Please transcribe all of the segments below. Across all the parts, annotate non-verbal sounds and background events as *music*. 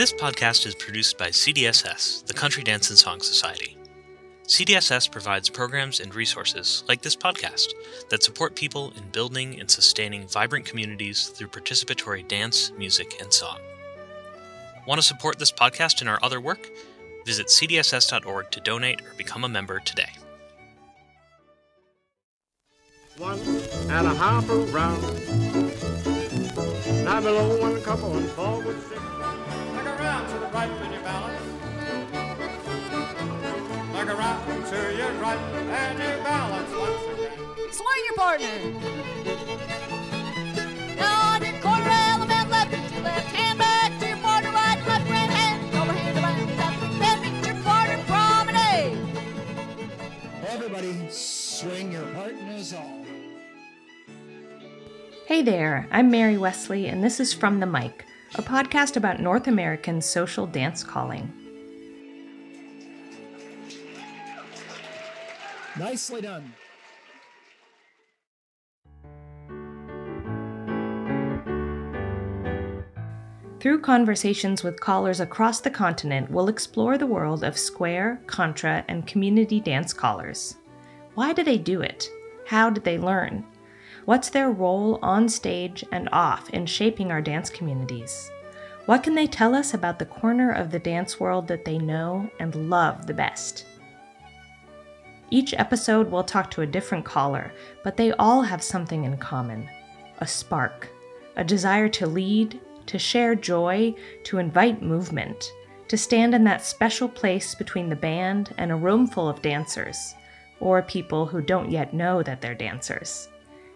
This podcast is produced by CDSS, the Country Dance and Song Society. CDSS provides programs and resources, like this podcast, that support people in building and sustaining vibrant communities through participatory dance, music, and song. Want to support this podcast and our other work? Visit cdss.org to donate or become a member today. One and a half around. Now below one couple and forward six. Look around to the right when you balance. Look around to your right and you balance once again. Swing your partner. Now on your quarter element, left to left, hand back to your partner, right, left, right hand, overhand, around, left, then meet your partner, promenade. Everybody, swing your partners on. Hey there, I'm Mary Wesley, and this is From the Mic, a podcast about North American social dance calling. Nicely done. Through conversations with callers across the continent, we'll explore the world of square, contra, and community dance callers. Why do they do it? How did they learn? What's their role on stage and off in shaping our dance communities? What can they tell us about the corner of the dance world that they know and love the best? Each episode we'll talk to a different caller, but they all have something in common a spark, a desire to lead, to share joy, to invite movement, to stand in that special place between the band and a room full of dancers, or people who don't yet know that they're dancers.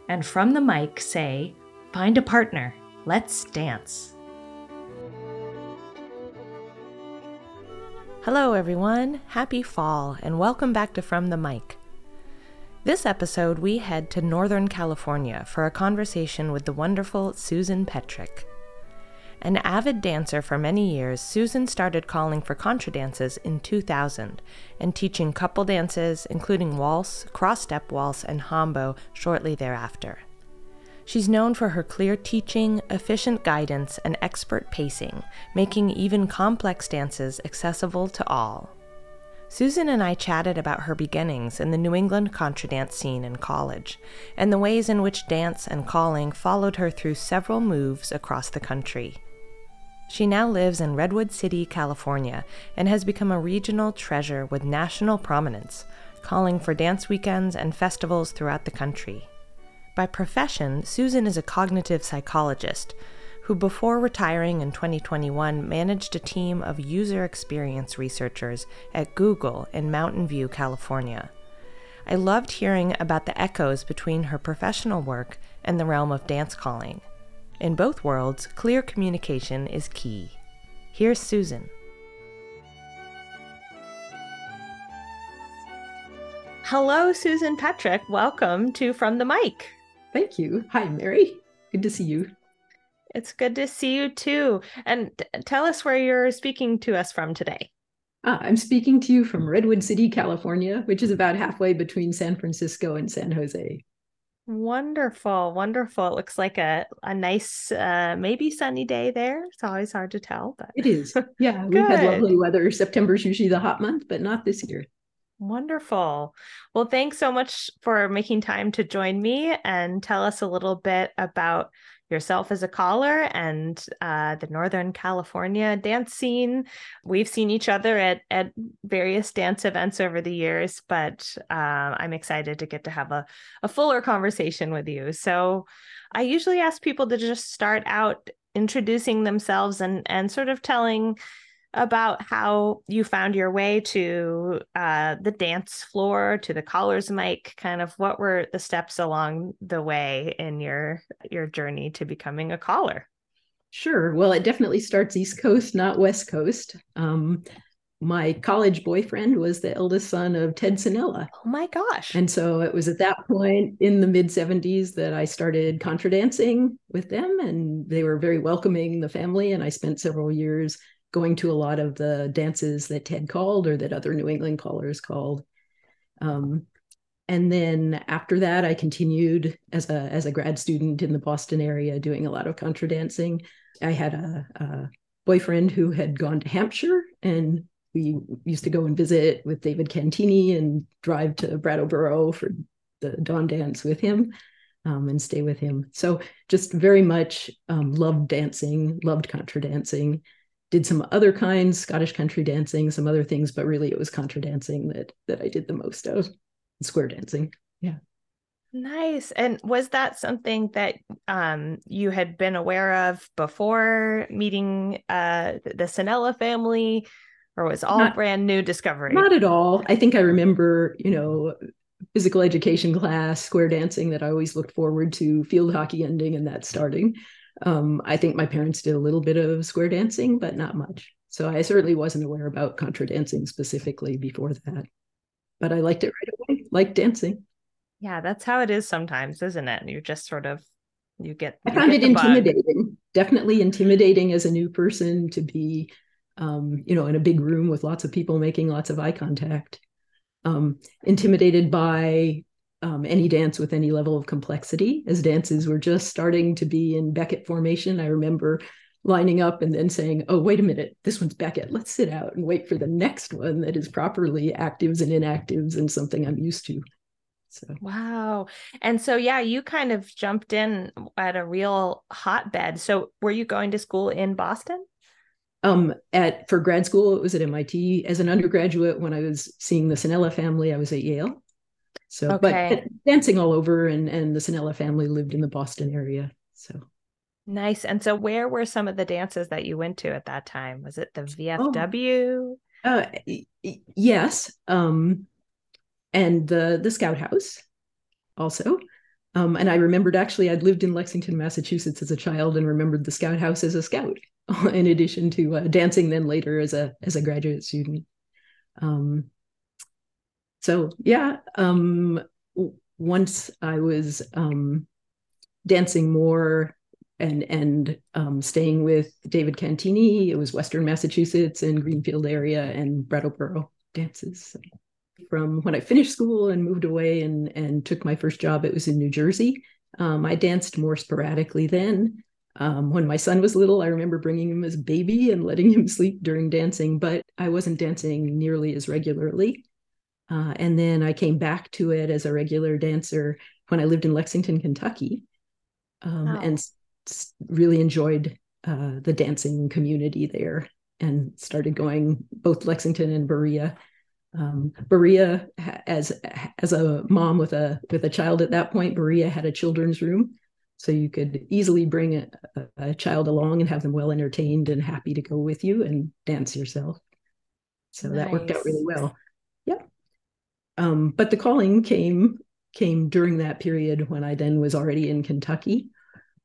And from the mic, say, Find a partner, let's dance. Hello, everyone. Happy fall, and welcome back to From the Mic. This episode, we head to Northern California for a conversation with the wonderful Susan Petrick. An avid dancer for many years, Susan started calling for contra dances in 2000 and teaching couple dances, including waltz, cross step waltz, and hambo shortly thereafter. She's known for her clear teaching, efficient guidance, and expert pacing, making even complex dances accessible to all. Susan and I chatted about her beginnings in the New England contra dance scene in college, and the ways in which dance and calling followed her through several moves across the country. She now lives in Redwood City, California, and has become a regional treasure with national prominence, calling for dance weekends and festivals throughout the country. By profession, Susan is a cognitive psychologist who, before retiring in 2021, managed a team of user experience researchers at Google in Mountain View, California. I loved hearing about the echoes between her professional work and the realm of dance calling. In both worlds, clear communication is key. Here's Susan. Hello, Susan Petrick. Welcome to From the Mic. Thank you. Hi, Mary. Good to see you. It's good to see you too. And t- tell us where you're speaking to us from today. Ah, I'm speaking to you from Redwood City, California, which is about halfway between San Francisco and San Jose. Wonderful, wonderful. It looks like a, a nice, uh, maybe sunny day there. It's always hard to tell, but It is. *laughs* Yeah, we've had lovely weather. September's usually the hot month, but not this year. Wonderful. Well, thanks so much for making time to join me and tell us a little bit about yourself as a caller and uh, the Northern California dance scene. We've seen each other at at various dance events over the years, but uh, I'm excited to get to have a, a fuller conversation with you. So, I usually ask people to just start out introducing themselves and and sort of telling about how you found your way to uh, the dance floor, to the caller's mic. Kind of what were the steps along the way in your your journey to becoming a caller? Sure. Well, it definitely starts East Coast, not West Coast. Um, my college boyfriend was the eldest son of Ted Sannella. Oh my gosh! And so it was at that point in the mid 70s that I started contra dancing with them, and they were very welcoming, the family. And I spent several years going to a lot of the dances that Ted called or that other New England callers called. Um, and then after that, I continued as a as a grad student in the Boston area, doing a lot of contra dancing. I had a, a boyfriend who had gone to Hampshire, and we used to go and visit with David Cantini and drive to Brattleboro for the dawn dance with him um, and stay with him. So just very much um, loved dancing, loved contra dancing. Did some other kinds, Scottish country dancing, some other things, but really it was contra dancing that that I did the most of. Square dancing, yeah. Nice. And was that something that um, you had been aware of before meeting uh, the Sannella family, or was all Not- brand new discovery? Not at all. I think I remember, you know, physical education class, square dancing that I always looked forward to, field hockey ending and that starting. Um, I think my parents did a little bit of square dancing, but not much. So I certainly wasn't aware about contra dancing specifically before that. But I liked it right away, liked dancing. yeah, that's how it is sometimes, isn't it? You're just sort of you get. I found get it the bug. intimidating, definitely intimidating as a new person to be, um, you know, in a big room with lots of people making lots of eye contact. Um, intimidated by um, any dance with any level of complexity, as dances were just starting to be in Beckett formation. I remember lining up and then saying, "Oh, wait a minute, this one's Beckett. Let's sit out and wait for the next one that is properly actives and inactives and something I'm used to." So Wow. And so, yeah, you kind of jumped in at a real hotbed. So, were you going to school in Boston? um at for grad school it was at mit as an undergraduate when i was seeing the sannella family i was at yale so Okay. but dancing all over and and the sannella family lived in the boston area so Nice. And so, where were some of the dances that you went to at that time? Was it the VFW? uh y- y- yes um and the the scout house also um and i remembered actually i'd lived in lexington massachusetts as a child and remembered the scout house as a scout *laughs* in addition to uh, dancing then later as a as a graduate student um so yeah um once i was um dancing more and and um, staying with David Cantini. It was Western Massachusetts and Greenfield area and Brattleboro dances. From when I finished school and moved away and and took my first job, it was in New Jersey. Um, I danced more sporadically then. Um, when my son was little, I remember bringing him as baby and letting him *laughs* sleep during dancing, but I wasn't dancing nearly as regularly. Uh, and then I came back to it as a regular dancer when I lived in Lexington, Kentucky, um, Wow. and s- really enjoyed uh, the dancing community there and started going both Lexington and Berea. Um, Berea, as as a mom with a with a child at that point, Berea had a children's room, so you could easily bring a, a, a child along and have them well entertained and happy to go with you and dance yourself. So that worked out really well. Yeah. Um, but the calling came came during that period when I then was already in Kentucky,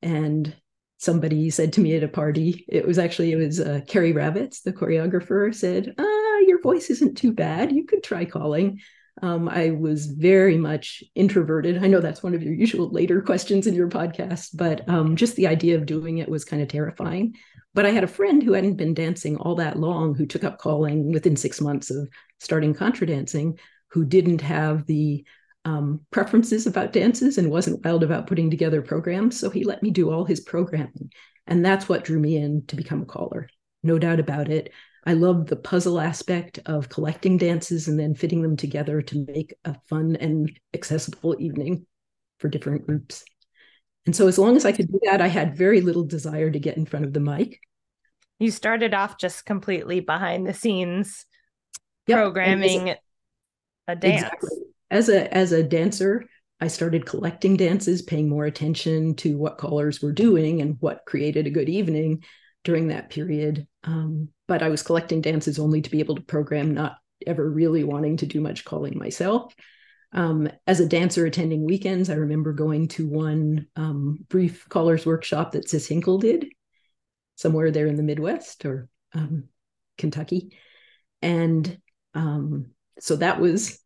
and somebody said to me at a party, it was actually it was uh, Cary Ravitz, the choreographer, said, "Ah, your voice isn't too bad. You could try calling." Um, I was very much introverted. I know that's one of your usual later questions in your podcast, but um, just the idea of doing it was kind of terrifying. But I had a friend who hadn't been dancing all that long who took up calling within six months of starting contra dancing, who didn't have the um, preferences about dances and wasn't wild about putting together programs. So he let me do all his programming. And that's what drew me in to become a caller. No doubt about it. I loved the puzzle aspect of collecting dances and then fitting them together to make a fun and accessible evening for different groups. And so, as long as I could do that, I had very little desire to get in front of the mic. You started off just completely behind the scenes Yep, programming a dance. Exactly. As a as a dancer, I started collecting dances, paying more attention to what callers were doing and what created a good evening during that period. Um, but I was collecting dances only to be able to program, not ever really wanting to do much calling myself. Um, as a dancer attending weekends, I remember going to one um, brief callers workshop that Sis Hinkle did somewhere there in the Midwest or um, Kentucky, and um, so that was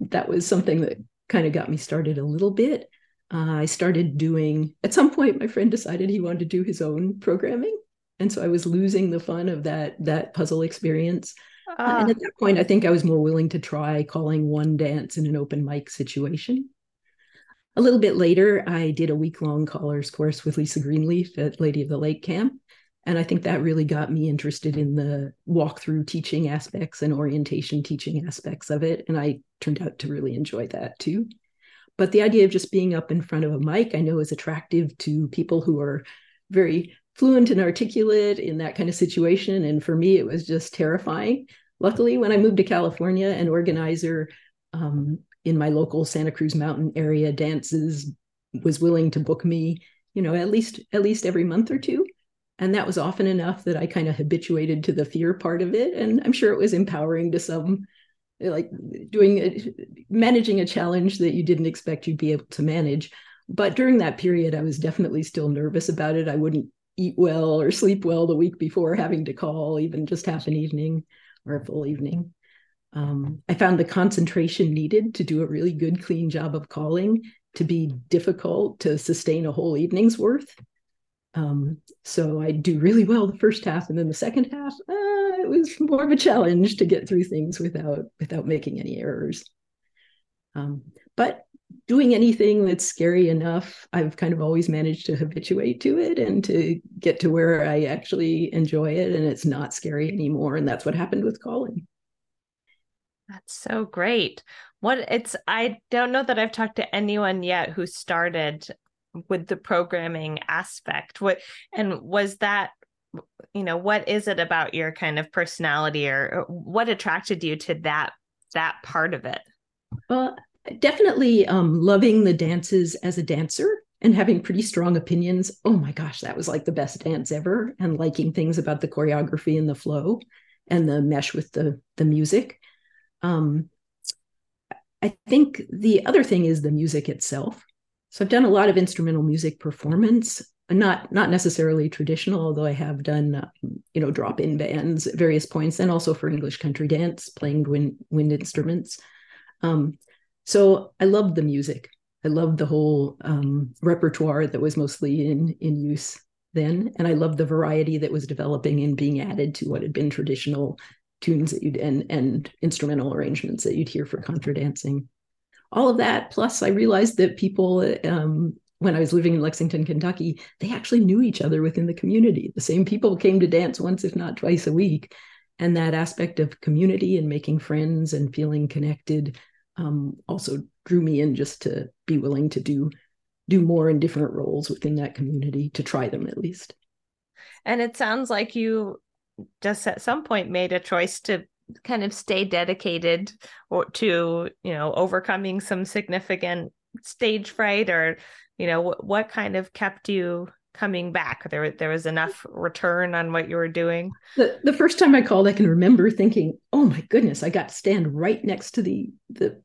that was something that kind of got me started a little bit. Uh, I started doing at some point. My friend decided he wanted to do his own programming, and so I was losing the fun of that that puzzle experience. Uh, Ah, and at that point, I think I was more willing to try calling one dance in an open mic situation. A little bit later, I did a week long callers course with Lisa Greenleaf at Lady of the Lake Camp. And I think that really got me interested in the walkthrough teaching aspects and orientation teaching aspects of it. And I turned out to really enjoy that too. But the idea of just being up in front of a mic, I know is attractive to people who are very fluent and articulate in that kind of situation. And for me, it was just terrifying. Luckily, when I moved to California, an organizer um, in my local Santa Cruz Mountain area dances was willing to book me, you know, at least at least every month or two. And that was often enough that I kind of habituated to the fear part of it. And I'm sure it was empowering to some, like doing a, managing a challenge that you didn't expect you'd be able to manage. But during that period, I was definitely still nervous about it. I wouldn't eat well or sleep well the week before having to call, even just half an evening or a full evening. Um, I found the concentration needed to do a really good, clean job of calling to be difficult to sustain a whole evening's worth. Um, so I do really well the first half, and then the second half, uh, it was more of a challenge to get through things without without making any errors. Um, but doing anything that's scary enough, I've kind of always managed to habituate to it and to get to where I actually enjoy it, and it's not scary anymore. And that's what happened with calling. That's so great. What it's I don't know that I've talked to anyone yet who started with the programming aspect. What and was that you know, what is it about your kind of personality or what attracted you to that that part of it? Well, definitely um loving the dances as a dancer and having pretty strong opinions. Oh my gosh, that was like the best dance ever and liking things about the choreography and the flow and the mesh with the the music. Um, I think the other thing is the music itself. So I've done a lot of instrumental music performance, not not necessarily traditional, although I have done um, you know drop in bands at various points, and also for English country dance, playing wind wind instruments. Um, so I loved the music. I loved the whole um, repertoire that was mostly in in use then, and I loved the variety that was developing and being added to what had been traditional tunes that you'd and and instrumental arrangements that you'd hear for contra dancing. All of that, plus I realized that people um, when I was living in Lexington, Kentucky, they actually knew each other within the community. The same people came to dance once, if not twice a week. And that aspect of community and making friends and feeling connected um, also drew me in just to be willing to do do more in different roles within that community to try them at least. And it sounds like you just at some point made a choice to kind of stay dedicated or to you know overcoming some significant stage fright or you know what, what kind of kept you coming back? There there was enough return on what you were doing? The, the first time i called i can remember thinking oh my goodness i got to stand right next to the the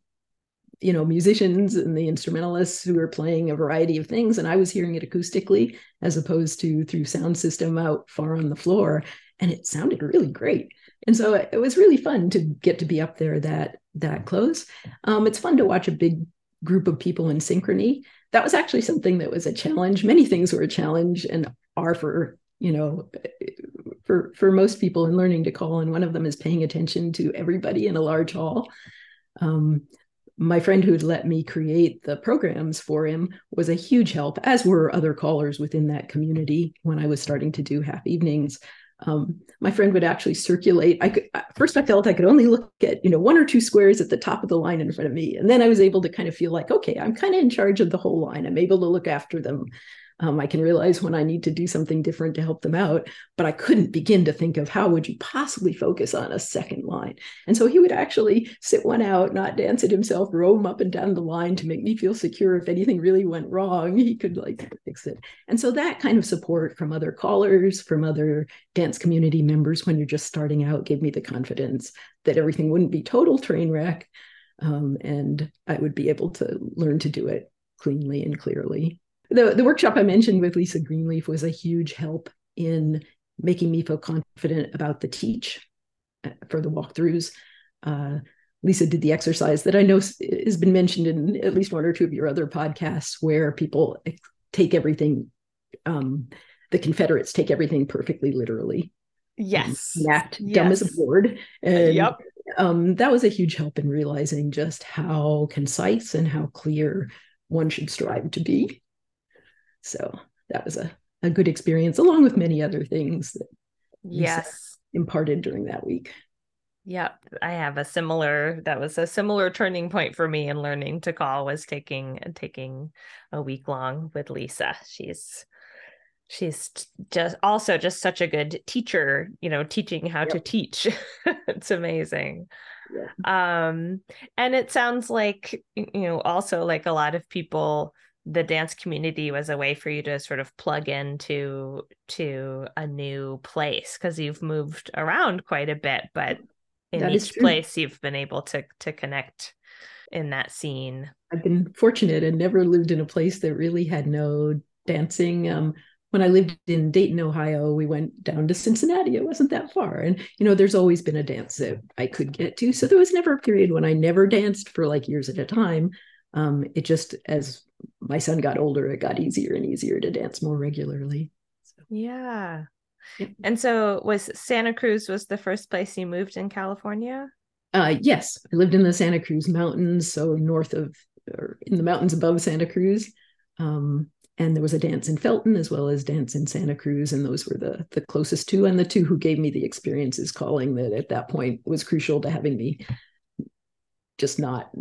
you know musicians and the instrumentalists who were playing a variety of things and i was hearing it acoustically as opposed to through sound system out far on the floor and it sounded really great. And so it was really fun to get to be up there that that close. Um, it's fun to watch a big group of people in synchrony. That was actually something that was a challenge. Many things were a challenge and are for you know for for most people in learning to call. And one of them is paying attention to everybody in a large hall. Um, my friend who'd let me create the programs for him was a huge help, as were other callers within that community when I was starting to do half evenings um, my friend would actually circulate. I could first I felt I could only look at you know one or two squares at the top of the line in front of me, and then I was able to kind of feel like okay, I'm kind of in charge of the whole line. I'm able to look after them. Um, I can realize when I need to do something different to help them out, but I couldn't begin to think of how would you possibly focus on a second line. And so he would actually sit one out, not dance it himself, roam up and down the line to make me feel secure. If anything really went wrong, he could like fix it. And so that kind of support from other callers, from other dance community members when you're just starting out, gave me the confidence that everything wouldn't be total train wreck. Um, and I would be able to learn to do it cleanly and clearly the, the workshop I mentioned with Lisa Greenleaf was a huge help in making me feel confident about the teach uh, for the walkthroughs. Uh, Lisa did the exercise that I know has been mentioned in at least one or two of your other podcasts, where people take everything, um, the Confederates take everything perfectly literally. Yes. Act yes. dumb as a board. And yep. um, that was a huge help in realizing just how concise and how clear one should strive to be. So that was a a good experience, along with many other things that Yes. imparted during that week. Yep. I have a similar that was a similar turning point for me in learning to call was taking taking a week long with Lisa. She's she's just also just such a good teacher, you know, teaching how to teach. *laughs* it's amazing. yeah. Um and it sounds like you know also like a lot of people the dance community was a way for you to sort of plug into to a new place because you've moved around quite a bit but in That each place you've been able to to connect in that scene I've been fortunate and never lived in a place that really had no dancing. Um, when I lived in Dayton, Ohio, we went down to Cincinnati. It wasn't that far. And, you know, there's always been a dance that I could get to. So there was never a period when I never danced for like years at a time. Um, it just, as my son got older, it got easier and easier to dance more regularly. So, yeah Yep. and so was santa cruz was the first place you moved in california uh, yes, I lived in the Santa Cruz Mountains, so north of, or in the mountains above Santa Cruz. Um, and there was a dance in Felton as well as dance in Santa Cruz, and those were the the closest two, and the two who gave me the experiences calling that at that point was crucial to having me just not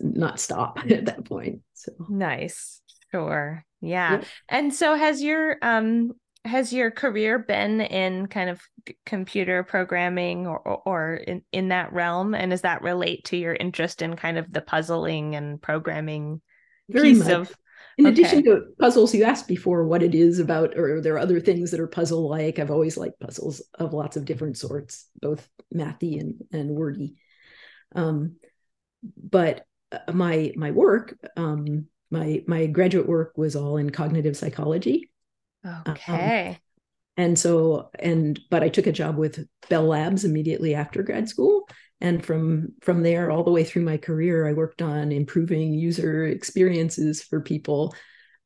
not stop *laughs* at that point. So nice sure yeah Yep. and so has your um has your career been in kind of computer programming or or, in, in that realm and does that relate to your interest in kind of the puzzling and programming very piece much. of In Okay. addition to puzzles, you asked before what it is about, or are there other things that are puzzle like? I've always liked puzzles of lots of different sorts, both mathy and, and wordy. Um, but my my work, um, my my graduate work was all in cognitive psychology, okay. and so and but I took a job with Bell Labs immediately after grad school, and from from there all the way through my career, I worked on improving user experiences for people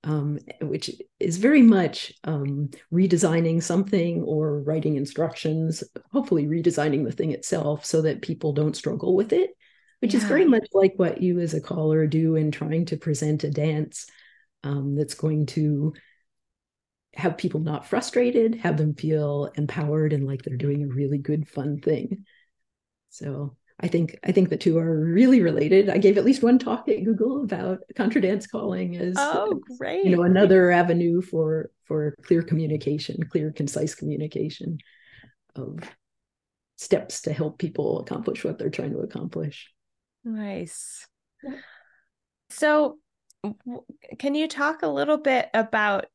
um, which is very much um, redesigning something or writing instructions, hopefully redesigning the thing itself so that people don't struggle with it, which is very much like what you as a caller do in trying to present a dance um, that's going to have people not frustrated, have them feel empowered and like they're doing a really good, fun thing. So I think I think the two are really related. I gave at least one talk at Google about contra dance calling as oh great you know another avenue for for clear communication, clear, concise communication of steps to help people accomplish what they're trying to accomplish. Nice. So, can you talk a little bit about,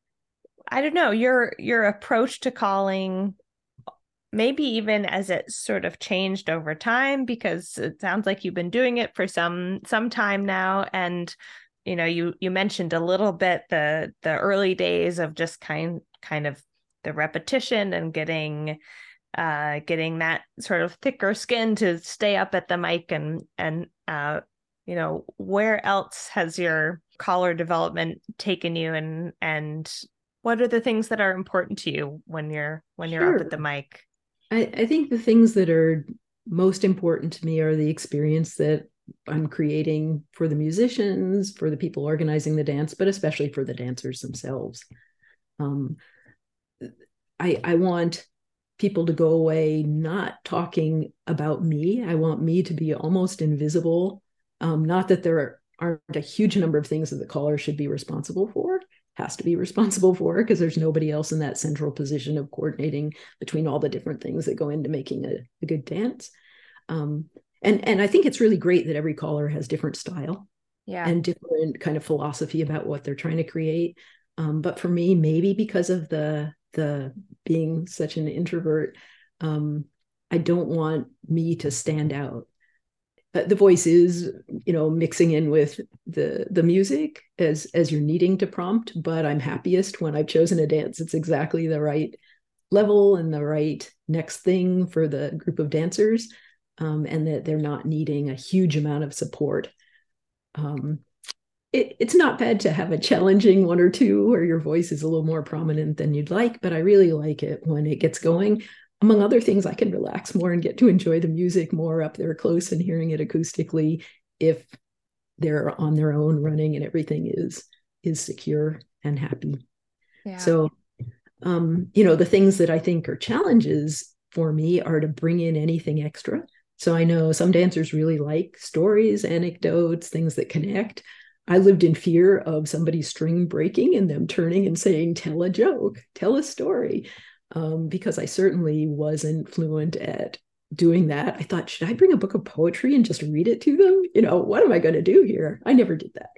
I don't know, your your approach to calling, maybe even as it sort of changed over time, because it sounds like you've been doing it for some some time now, and you know, you you mentioned a little bit the the early days of just kind kind of the repetition and getting uh getting that sort of thicker skin to stay up at the mic and and uh you know where else has your caller development taken you and and what are the things that are important to you when you're when you're up at the mic I, I think the things that are most important to me are the experience that I'm creating for the musicians, for the people organizing the dance, but especially for the dancers themselves. Um, I, I want people to go away not talking about me. I want me to be almost invisible. Um, not that there aren't a huge number of things that the caller should be responsible for, has to be responsible for, because there's nobody else in that central position of coordinating between all the different things that go into making a, a good dance. Um, and and I think it's really great that every caller has different style yeah and different kind of philosophy about what they're trying to create. Um, but for me, maybe because of the the being such an introvert, um, I don't want me to stand out. But the voice is, you know, mixing in with the the music as as you're needing to prompt. But I'm happiest when I've chosen a dance. It's exactly the right level and the right next thing for the group of dancers, um, and that they're not needing a huge amount of support um, it, it's not bad to have a challenging one or two where your voice is a little more prominent than you'd like, but I really like it when it gets going. Among other things, I can relax more and get to enjoy the music more up there close and hearing it acoustically if they're on their own running and everything is is secure and happy. yeah So um, you know, the things that I think are challenges for me are to bring in anything extra. So I know some dancers really like stories, anecdotes, things that connect. I lived in fear of somebody's string breaking and them turning and saying, Tell a joke, tell a story, um, because I certainly wasn't fluent at doing that. I thought, should I bring a book of poetry and just read it to them? You know, what am I going to do here? I never did that.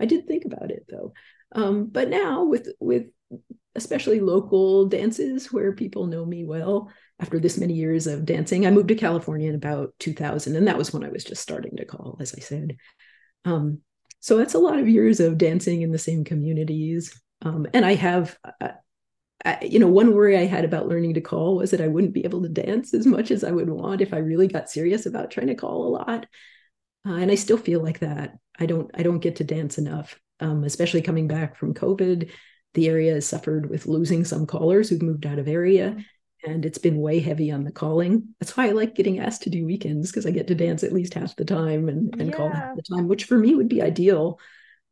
I did think about it though. Um, but now with with especially local dances where people know me well after this many years of dancing, I moved to California in about 2000, and that was when I was just starting to call, as I said. Um, so that's a lot of years of dancing in the same communities. Um, and I have, uh, I, you know, one worry I had about learning to call was that I wouldn't be able to dance as much as I would want if I really got serious about trying to call a lot. Uh, and I still feel like that. I don't, I don't get to dance enough, um, especially coming back from COVID. The area has suffered with losing some callers who've moved out of area and it's been way heavy on the calling. That's why I like getting asked to do weekends because I get to dance at least half the time and, and yeah. call half the time, which for me would be ideal.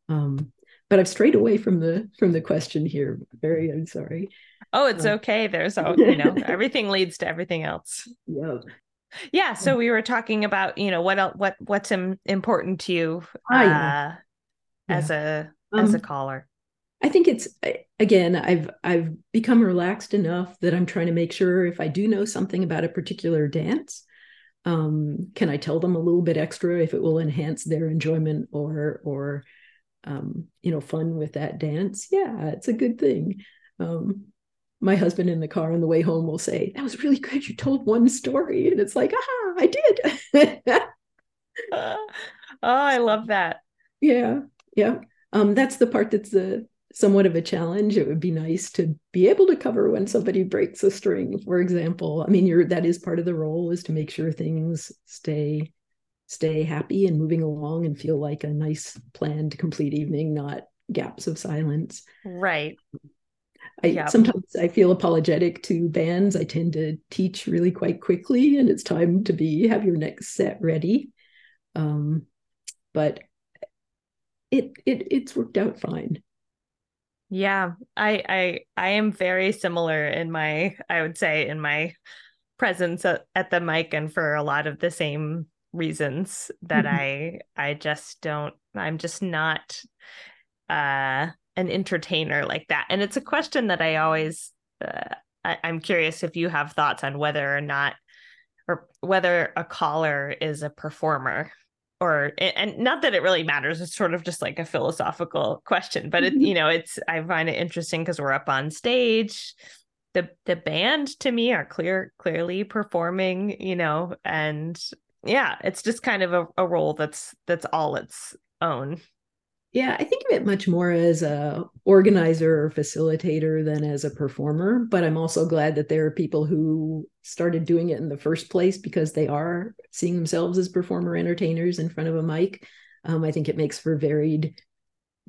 Um, but I've strayed away from the from the question here. Very, I'm sorry. Oh, it's um, okay. There's all you know, *laughs* everything leads to everything else. Yeah. Yeah. So we were talking about, you know, what else, what what's important to you uh, yeah. as a um, as a caller. I think it's again, I've I've become relaxed enough that I'm trying to make sure if I do know something about a particular dance, um, can I tell them a little bit extra if it will enhance their enjoyment or or um, you know fun with that dance? Yeah, it's a good thing. Um, my husband in the car on the way home will say, "That was really good. You told one story," and it's like, "Ah, I did." uh, *laughs* oh, I love that. Yeah, yeah. Um, that's the part that's the somewhat of a challenge. It would be nice to be able to cover when somebody breaks a string, for example. I mean, you're that is part of the role is to make sure things stay stay happy and moving along and feel like a nice planned complete evening, not gaps of silence. Right. I yeah. sometimes I feel apologetic to bands. I tend to teach really quite quickly, and it's time to be have your next set ready. Um, but it it it's worked out fine. Yeah, I I I am very similar in my I would say in my presence at, at the mic and for a lot of the same reasons that mm-hmm. I I just don't I'm just not uh an entertainer like that. And it's a question that I always uh, I, I'm curious if you have thoughts on whether or not or whether a caller is a performer or and not that it really matters it's sort of just like a philosophical question but it mm-hmm. you know it's i find it interesting because we're up on stage the the band to me are clear clearly performing you know and yeah it's just kind of a, a role that's that's all its own yeah, I think of it much more as a organizer or facilitator than as a performer, but I'm also glad that there are people who started doing it in the first place because they are seeing themselves as performer entertainers in front of a mic. Um, I think it makes for varied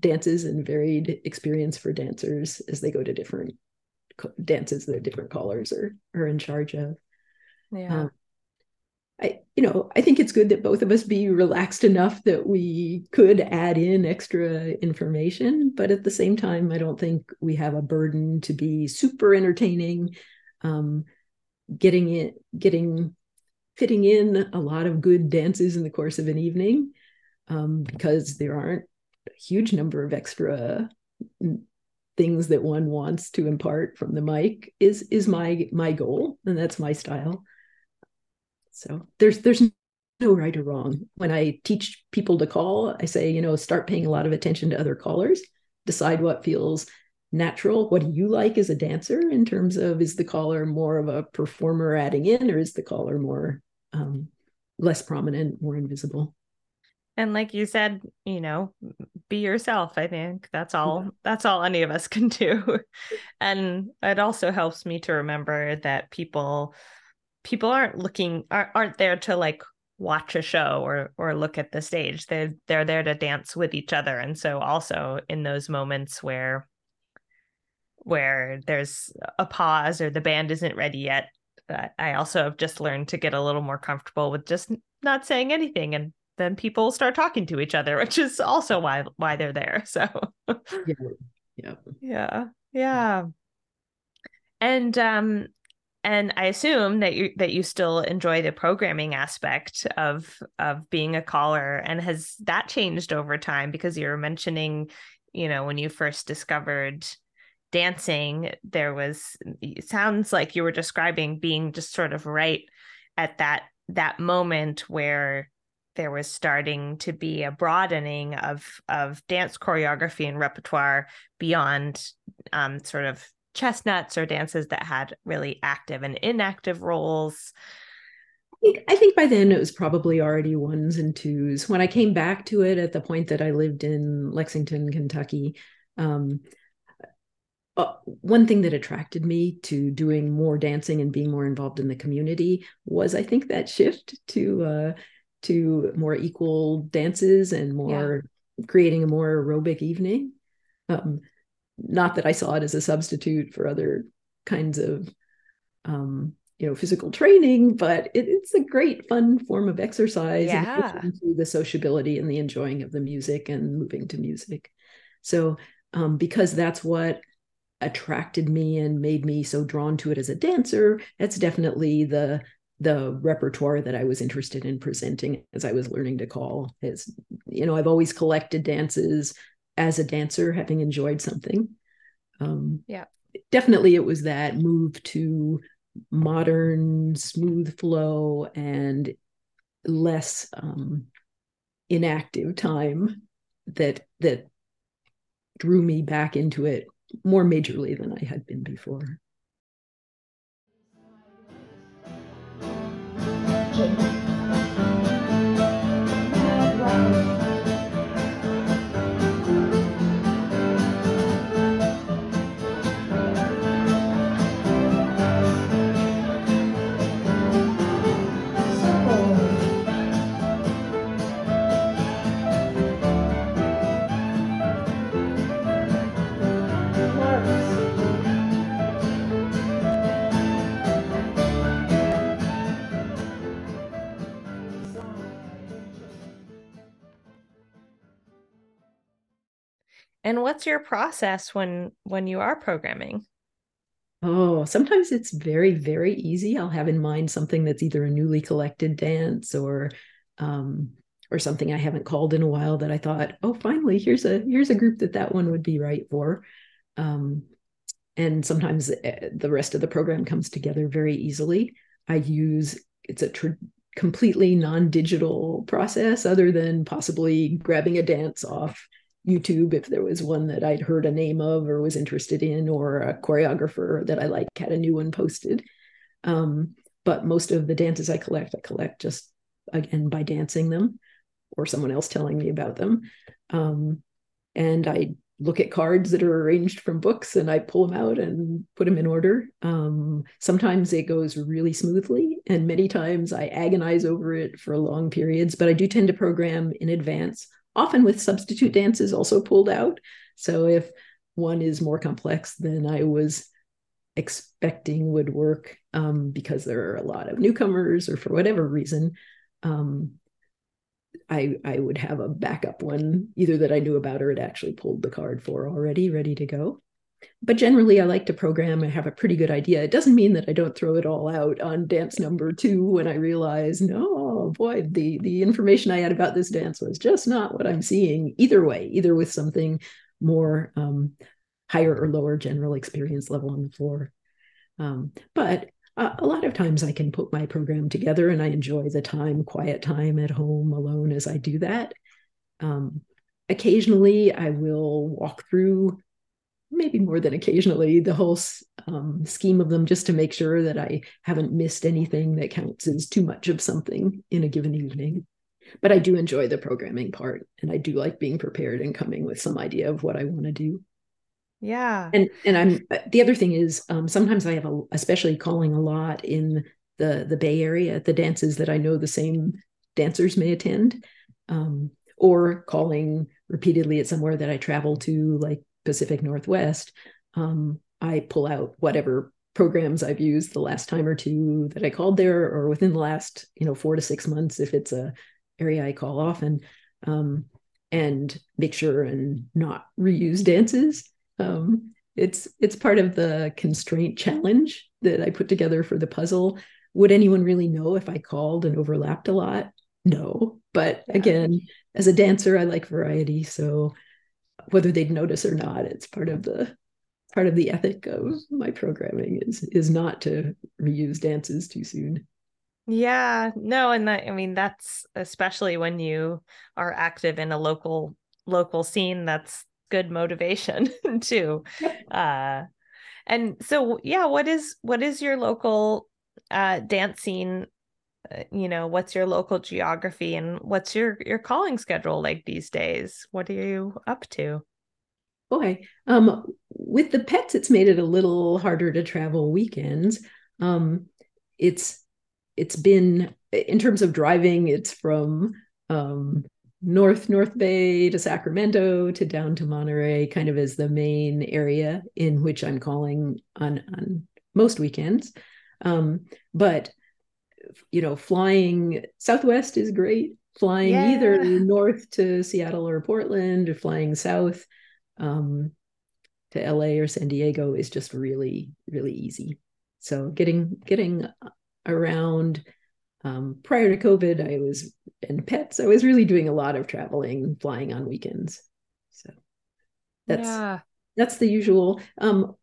dances and varied experience for dancers as they go to different dances that different callers are are in charge of. Yeah. Um, I, you know, I think it's good that both of us be relaxed enough that we could add in extra information, but at the same time, I don't think we have a burden to be super entertaining. Um, getting it, getting fitting in a lot of good dances in the course of an evening, um, because there aren't a huge number of extra things that one wants to impart from the mic is is my my goal, and that's my style. So there's there's no right or wrong. When I teach people to call, I say, you know, start paying a lot of attention to other callers, decide what feels natural. What do you like as a dancer in terms of is the caller more of a performer adding in, or is the caller more um, less prominent, more invisible? And like you said, you know, be yourself. I think that's all yeah. that's all any of us *laughs* can do. and it also helps me to remember that people people aren't looking aren't, aren't there to like watch a show or or look at the stage. They're they're there to dance with each other. And so also in those moments where where there's a pause or the band isn't ready yet i also have just learned to get a little more comfortable with just not saying anything. And then people start talking to each other *laughs* which is also why why they're there. So yeah yeah. *laughs* yeah yeah. And um and I assume that you that you still enjoy the programming aspect of of being a caller. And has that changed over time? Because you were mentioning, you know, when you first discovered dancing there was it sounds like you were describing being just sort of right at that that moment where there was starting to be a broadening of of dance choreography and repertoire beyond um, sort of chestnuts or dances that had really active and inactive roles. I think, by then it was probably already ones and twos. When I came back to it at the point that I lived in Lexington, Kentucky, um, uh, one thing that attracted me to doing more dancing and being more involved in the community was, I think, that shift to uh, to more equal dances and more yeah. creating a more aerobic evening. Um, not that I saw it as a substitute for other kinds of um, you know physical training, but it, it's a great fun form of exercise. Yeah, the sociability and the enjoying of the music and moving to music. So um, because that's what attracted me and made me so drawn to it as a dancer, that's definitely the the repertoire that I was interested in presenting as I was learning to call. Is you know I've always collected dances as a dancer, having enjoyed something. Um, yeah, definitely it was that move to modern, smooth flow and less um, inactive time that that drew me back into it more majorly than I had been before. And what's your process when when you are programming? Oh, sometimes it's very, very easy. I'll have in mind something that's either a newly collected dance or um, or something I haven't called in a while that I thought, oh, finally, here's a here's a group that that one would be right for. Um, and sometimes eh, the rest of the program comes together very easily. I use it's a tr- completely non-digital process, other than possibly grabbing a dance off YouTube if there was one that I'd heard a name of or was interested in, or a choreographer that I like had a new one posted. Um, but most of the dances I collect, I collect just again by dancing them or someone else telling me about them. Um, and I look at cards that are arranged from books and I pull them out and put them in order. Um, sometimes it goes really smoothly, and many times I agonize over it for long periods, but I do tend to program in advance often with substitute dances also pulled out. So if one is more complex than I was expecting would work um, because there are a lot of newcomers or for whatever reason, um, I I would have a backup one either that I knew about or had actually pulled the card for already, ready to go but generally i like to program i have a pretty good idea. It doesn't mean that i don't throw it all out on dance number two when i realize no boy the the information i had about this dance was just not what i'm seeing either way either with something more um, higher or lower general experience level on the floor. Um, but a lot of times i can put my program together and i enjoy the time quiet time at home alone as i do that. Um, occasionally i will walk through maybe more than occasionally the whole um, scheme of them just to make sure that I haven't missed anything that counts as too much of something in a given evening. But I do enjoy the programming part and I do like being prepared and coming with some idea of what I want to do. Yeah. And and I'm the other thing is um, sometimes I have a especially calling a lot in the the Bay Area the dances that I know the same dancers may attend um, or calling repeatedly at somewhere that I travel to like Pacific Northwest, um, I pull out whatever programs I've used the last time or two that I called there, or within the last you know four to six months if it's a area I call often, um, and make sure and not reuse dances. Um, it's it's part of the constraint challenge that I put together for the puzzle. Would anyone really know if I called and overlapped a lot? No. But again, as a dancer, I like variety. So whether they'd notice or not, it's part of the part of the ethic of my programming is is not to reuse dances too soon. Yeah, no, and that I mean that's especially when you are active in a local local scene that's good motivation *laughs* too. Uh and so yeah, what is what is your local uh dance scene you know, what's your local geography and what's your your calling schedule like these days? What are you up to? Boy, um with the pets it's made it a little harder to travel weekends. Um it's it's been in terms of driving it's from um, north north bay to sacramento to down to monterey kind of as the main area in which i'm calling on on most weekends um, but you know flying southwest is great flying yeah. either north to seattle or portland or flying south um, to la or san diego is just really really easy so getting getting around um, prior to COVID, I was in pets. I was really doing a lot of traveling, flying on weekends. So that's yeah. that's the usual. Um,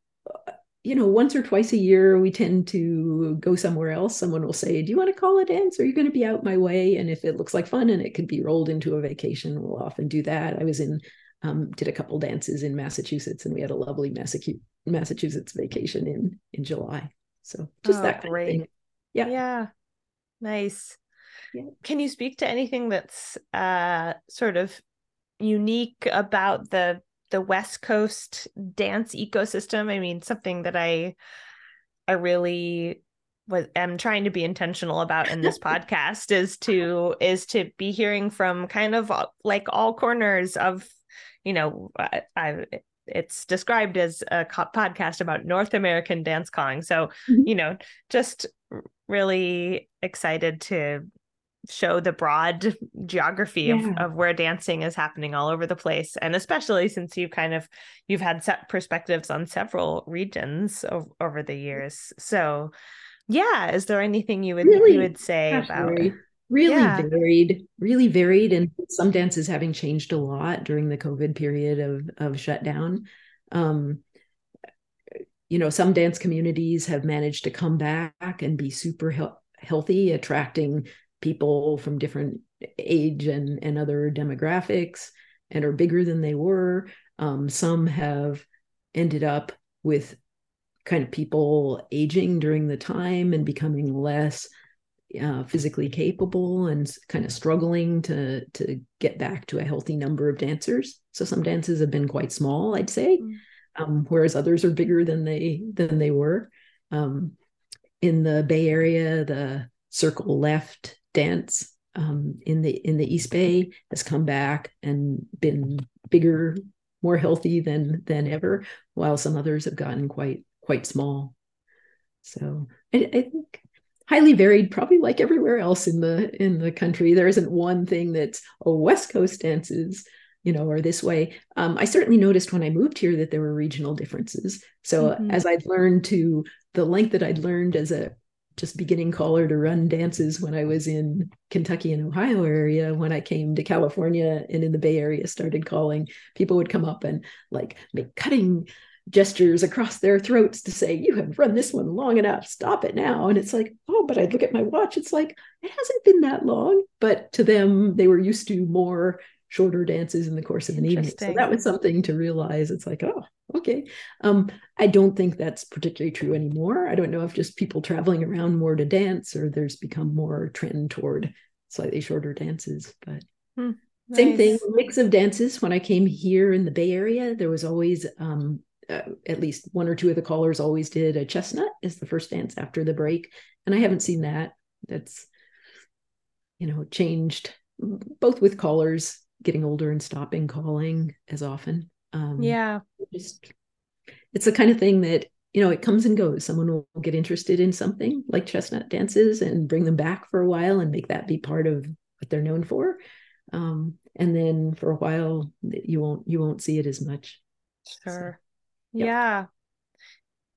you know, once or twice a year, we tend to go somewhere else. Someone will say, "Do you want to call a dance? Are you going to be out my way?" And if it looks like fun and it could be rolled into a vacation, we'll often do that. I was in um, did a couple dances in Massachusetts, and we had a lovely Massachusetts vacation in in July. So just oh, that great. Yeah. Yeah. Nice. Yeah. Can you speak to anything that's uh sort of unique about the the West Coast dance ecosystem? I mean, something that I I really was am trying to be intentional about in this *laughs* podcast is to is to be hearing from kind of like all corners of you know I, I it's described as a podcast about North American dance calling. So, mm-hmm. you know, just really excited to show the broad geography yeah. of, of where dancing is happening all over the place. And especially since you've kind of you've had set perspectives on several regions over, over the years. So yeah is there anything you would really, you would say about really, really yeah. varied really varied and some dances having changed a lot during the covid period of of shutdown. Um you know some dance communities have managed to come back and be super he- healthy attracting people from different age and and other demographics and are bigger than they were. Um, some have ended up with kind of people aging during the time and becoming less uh, physically capable and kind of struggling to to get back to a healthy number of dancers. So some dances have been quite small i'd say mm. um, whereas others are bigger than they than they were. Um, in the Bay Area, the circle left dance um, in the in the East Bay has come back and been bigger, more healthy than than ever, while some others have gotten quite quite small. So I, I think highly varied, probably like everywhere else in the in the country. There isn't one thing that's a oh, West Coast dances you know, or this way. Um, I certainly noticed when I moved here that there were regional differences. So mm-hmm. as I'd learned to the length that I'd learned as a just beginning caller to run dances when I was in Kentucky and Ohio area. When I came to California and in the Bay Area started calling, people would come up and like make cutting gestures across their throats to say, You have run this one long enough, stop it now. And it's like, Oh, but I'd look at my watch. It's like, it hasn't been that long. But to them, they were used to more shorter dances in the course of an evening. So that was something to realize. It's like, oh, okay. Um, I don't think that's particularly true anymore. I don't know if just people traveling around more to dance or there's become more trend toward slightly shorter dances. But hmm, nice. same thing, mix of dances. When I came here in the Bay Area, there was always um, uh, at least one or two of the callers always did a chestnut as the first dance after the break, and I haven't seen that. That's you know changed both with callers getting older and stopping calling as often. Um, yeah. Just it's the kind of thing that you know it comes and goes. Someone will get interested in something like chestnut dances and bring them back for a while and make that be part of what they're known for. Um, and then for a while you won't you won't see it as much. Sure. Yep. Yeah.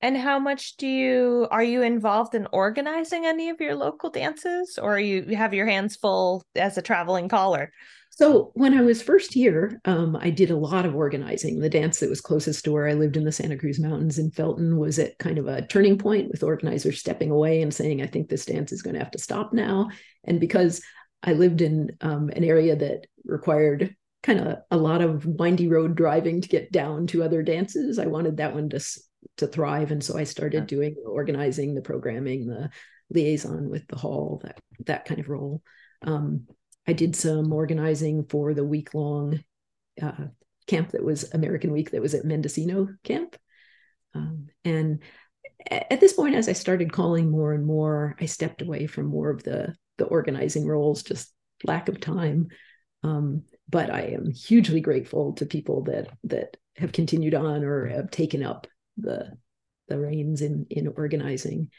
And how much do you are you involved in organizing any of your local dances or you have your hands full as a traveling caller? So when I was first here, um, I did a lot of organizing. The dance that was closest to where I lived in the Santa Cruz Mountains in Felton was at kind of a turning point with organizers stepping away and saying, I think this dance is going to have to stop now. And because I lived in um, an area that required kind of a lot of windy road driving to get down to other dances, I wanted that one to, to thrive. And so I started doing the organizing, the programming, the liaison with the hall, that, that kind of role. Um, I did some organizing for the week long uh, camp that was American Week that was at Mendocino Camp. Um, and at this point, as I started calling more and more, I stepped away from more of the the organizing roles, just lack of time. Um, but I am hugely grateful to people that that have continued on or have taken up the the reins in in organizing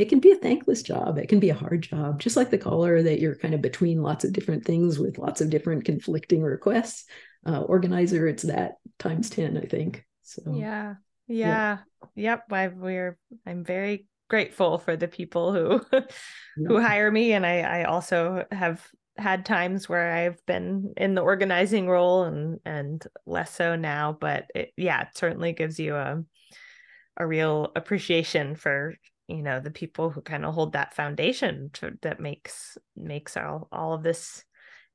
it can be a thankless job. It can be a hard job, just like the caller that you're kind of between lots of different things with lots of different conflicting requests. Uh, organizer, it's that times 10, I think. So, yeah. Yeah. yeah. Yep. I, we're, I'm very grateful for the people who, *laughs* who hire me. And I, I also have had times where I've been in the organizing role and, and less so now, but it, yeah, it certainly gives you a, a real appreciation for you know the people who kind of hold that foundation to, that makes makes all all of this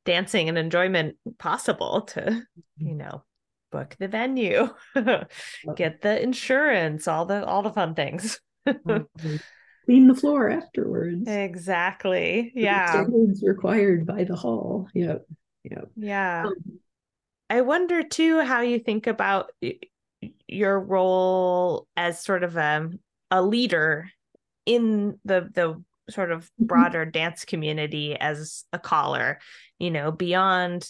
dancing and enjoyment possible to you know book the venue *laughs* get the insurance all the all the fun things. *laughs* Clean the floor afterwards. Exactly yeah. required by the hall. Yep yep. Yeah. Um, i wonder too how you think about your role as sort of a a leader in the the sort of mm-hmm. broader dance community as a caller you know beyond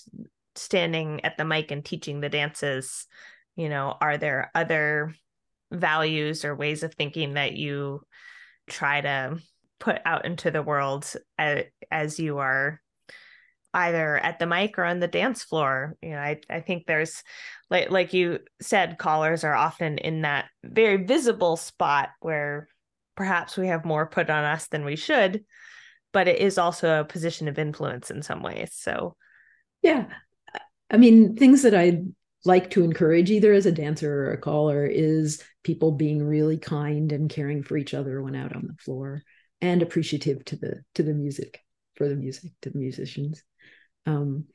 standing at the mic and teaching the dances you know are there other values or ways of thinking that you try to put out into the world as, as you are either at the mic or on the dance floor? You know i, I think there's like like you said callers are often in that very visible spot where perhaps we have more put on us than we should but it is also a position of influence in some ways. So yeah. I mean things that i like to encourage either as a dancer or a caller is people being really kind and caring for each other when out on the floor and appreciative to the to the music for the music to the musicians. Um,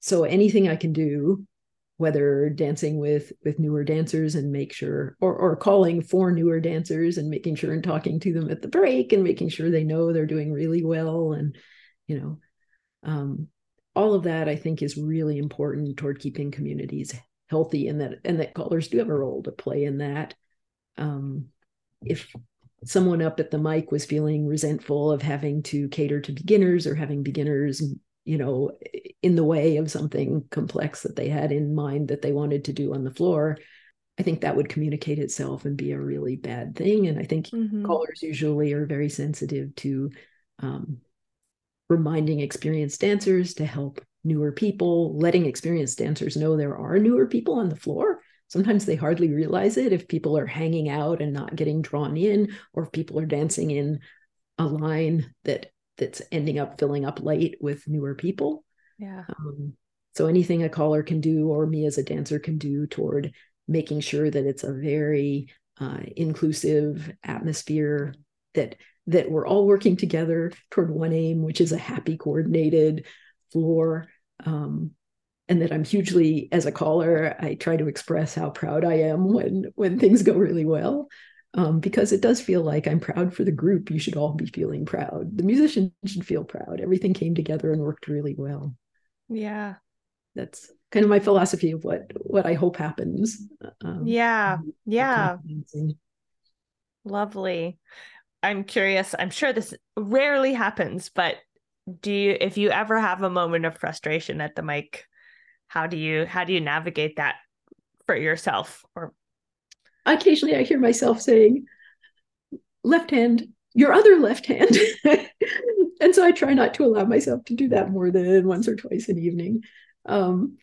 so anything i can do whether dancing with with newer dancers and make sure or or calling for newer dancers and making sure and talking to them at the break and making sure they know they're doing really well and you know um, all of that i think is really important toward keeping communities healthy and that and that callers do have a role to play in that. Um, if someone up at the mic was feeling resentful of having to cater to beginners or having beginners you know, in the way of something complex that they had in mind that they wanted to do on the floor, I think that would communicate itself and be a really bad thing. And I think Mhm. callers usually are very sensitive to um, reminding experienced dancers to help newer people, letting experienced dancers know there are newer people on the floor. Sometimes they hardly realize it if people are hanging out and not getting drawn in, or if people are dancing in a line that that's ending up filling up late with newer people. yeah Um, so anything a caller can do, or me as a dancer can do, toward making sure that it's a very uh, inclusive atmosphere that that we're all working together toward one aim, which is a happy, coordinated floor. Um, and that I'm hugely, as a caller, I try to express how proud I am when when things go really well um, because it does feel like I'm proud for the group. You should all be feeling proud. The musicians should feel proud. Everything came together and worked really well. yeah That's kind of my philosophy of what what I hope happens. Um, yeah yeah. Lovely. I'm curious. I'm sure this rarely happens, but do you if you ever have a moment of frustration at the mic, how do you how do you navigate that for yourself or Occasionally, I hear myself saying, "Left hand, your other left hand," *laughs* and so I try not to allow myself to do that more than once or twice an evening. Um,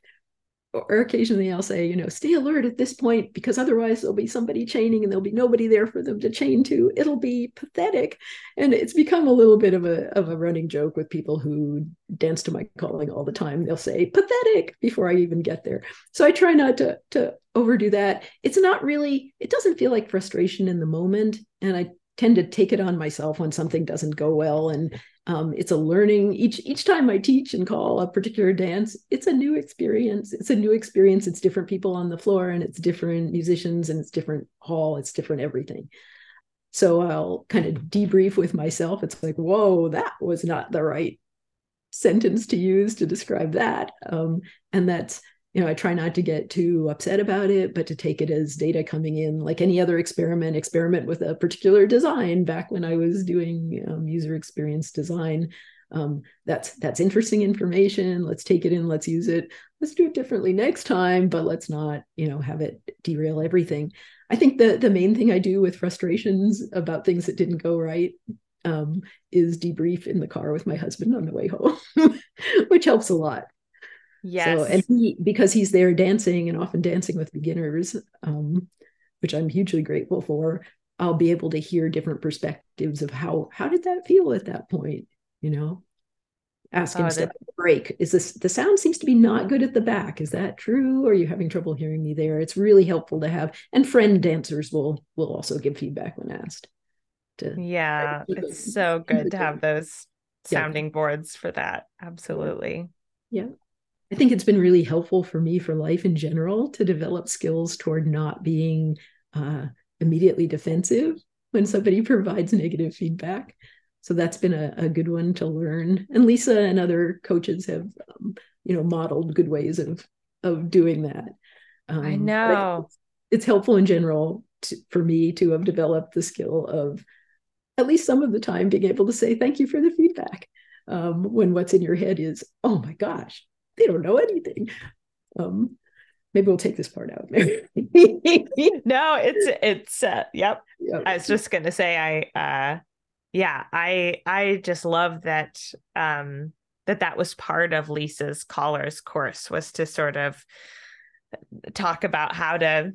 or occasionally I'll say, you know, stay alert at this point because otherwise there'll be somebody chaining and there'll be nobody there for them to chain to. It'll be pathetic. And it's become a little bit of a of a running joke with people who dance to my calling all the time. They'll say pathetic before I even get there. So I try not to to overdo that. It's not really, it doesn't feel like frustration in the moment. And I tend to take it on myself when something doesn't go well. And um, it's a learning each each time i teach and call a particular dance it's a new experience. It's a new experience. It's different people on the floor and it's different musicians and it's different hall. It's different everything. So i'll kind of debrief with myself. It's like whoa that was not the right sentence to use to describe that. Um, and that's you know, I try not to get too upset about it, but to take it as data coming in, like any other experiment, experiment with a particular design. Back when I was doing um, user experience design, um, that's that's interesting information. Let's take it in. Let's use it. Let's do it differently next time, but let's not, you know, have it derail everything. I think the the main thing I do with frustrations about things that didn't go right um, is debrief in the car with my husband on the way home, *laughs* which helps a lot. Yes. So, and he, because he's there dancing and often dancing with beginners, um, which I'm hugely grateful for, I'll be able to hear different perspectives of how how did that feel at that point, you know? Ask him, Oh, that- break. Is this the sound seems to be not good at the back? Is that true? Or are you having trouble hearing me there? It's really helpful to have, and friend dancers will will also give feedback when asked. To Yeah, *laughs* it's so good to have those Yeah. sounding boards for that. Absolutely. I think it's been really helpful for me for life in general to develop skills toward not being uh, immediately defensive when somebody *laughs* provides negative feedback. So that's been a, a good one to learn. And Lisa and other coaches have, um, you know, modeled good ways of of doing that. Um, I know. It's, it's helpful in general to, for me to have developed the skill of at least some of the time being able to say thank you for the feedback um, when what's in your head is, oh my gosh, *laughs* they don't know anything. Um, maybe we'll take this part out. *laughs* No, it's it's uh, yep. Yep. I was just gonna say I uh yeah, I I just love that um that that was part of Lisa's callers course was to sort of talk about how to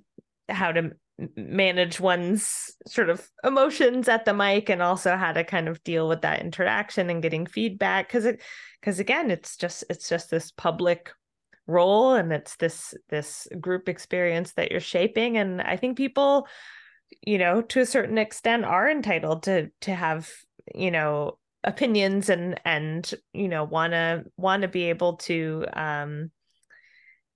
how to manage one's sort of emotions at the mic and also how to kind of deal with that interaction and getting feedback. Because it because again it's just it's just this public role and it's this this group experience that you're shaping. And i think people you know to a certain extent are entitled to to have you know opinions and and you know want to want to be able to um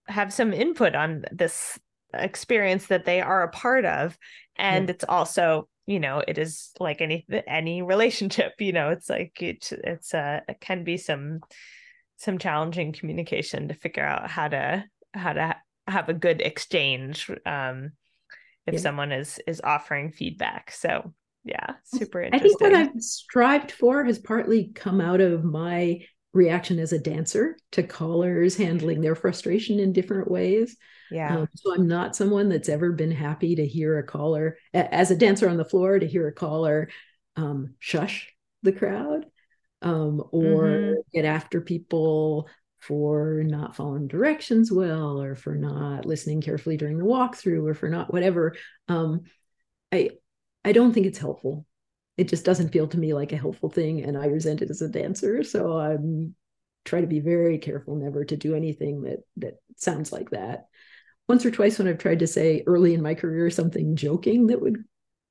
have some input on this experience that they are a part of and it's also you know it is like any any relationship *laughs* you know it's like it, it's a it can be some some challenging communication to figure out how to how to have a good exchange um if Yeah. someone is is offering feedback so yeah super interesting I think what I've strived for has partly come out of my reaction as a dancer to callers handling their frustration in different ways. Yeah Um, so I'm not someone that's ever been happy to hear a caller, as a dancer on the floor, to hear a caller um, shush the crowd um, or Mhm. get after people for not following directions well or for not listening carefully during the walkthrough or for not whatever. Um, I I don't think it's helpful. It just doesn't feel to me like a helpful thing, and I resent it as a dancer. So I'm try to be very careful never to do anything that that sounds like that. Once or twice when I've tried to say early in my career something joking that would